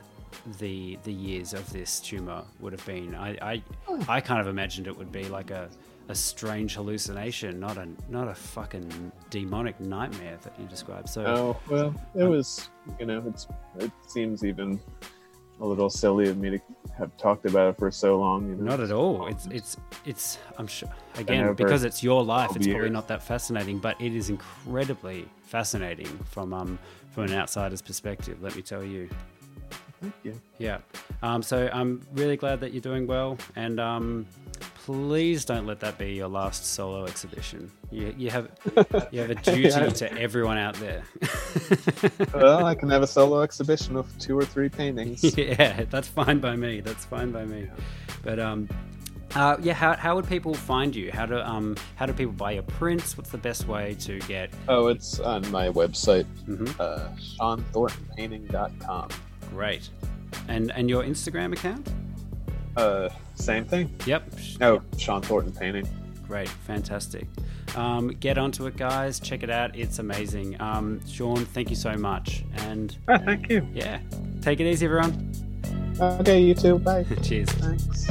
the the years of this tumor would have been. I I, I kind of imagined it would be like a a strange hallucination, not a not a fucking demonic nightmare that you described. So Oh well, it was. You know, it's. It seems even a little silly of me to have talked about it for so long. You know? Not at all. It's it's it's. I'm sure again because it's your life. 12 It's probably not that fascinating, but it is incredibly fascinating from um from an outsider's perspective. Let me tell you. Thank you. Yeah. Um, so I'm really glad that you're doing well, and um, please don't let that be your last solo exhibition. You, you have you have a duty Yeah. to everyone out there. well, I can have a solo exhibition of two or three paintings. yeah, that's fine by me. That's fine by me. But um, uh, yeah, how, how would people find you? How do um how do people buy your prints? What's the best way to get? Oh, it's on my website, Mhm. uh, SeanThorntonPainting.com. Great. And and your Instagram account? Uh, same thing. Yep. No, Sean Thornton Painting. Great, fantastic. Um, get onto it, guys. Check it out. It's amazing. Um, Sean, thank you so much. And Ah, thank you. yeah, take it easy, everyone. Okay, you too. Bye. Cheers. Thanks.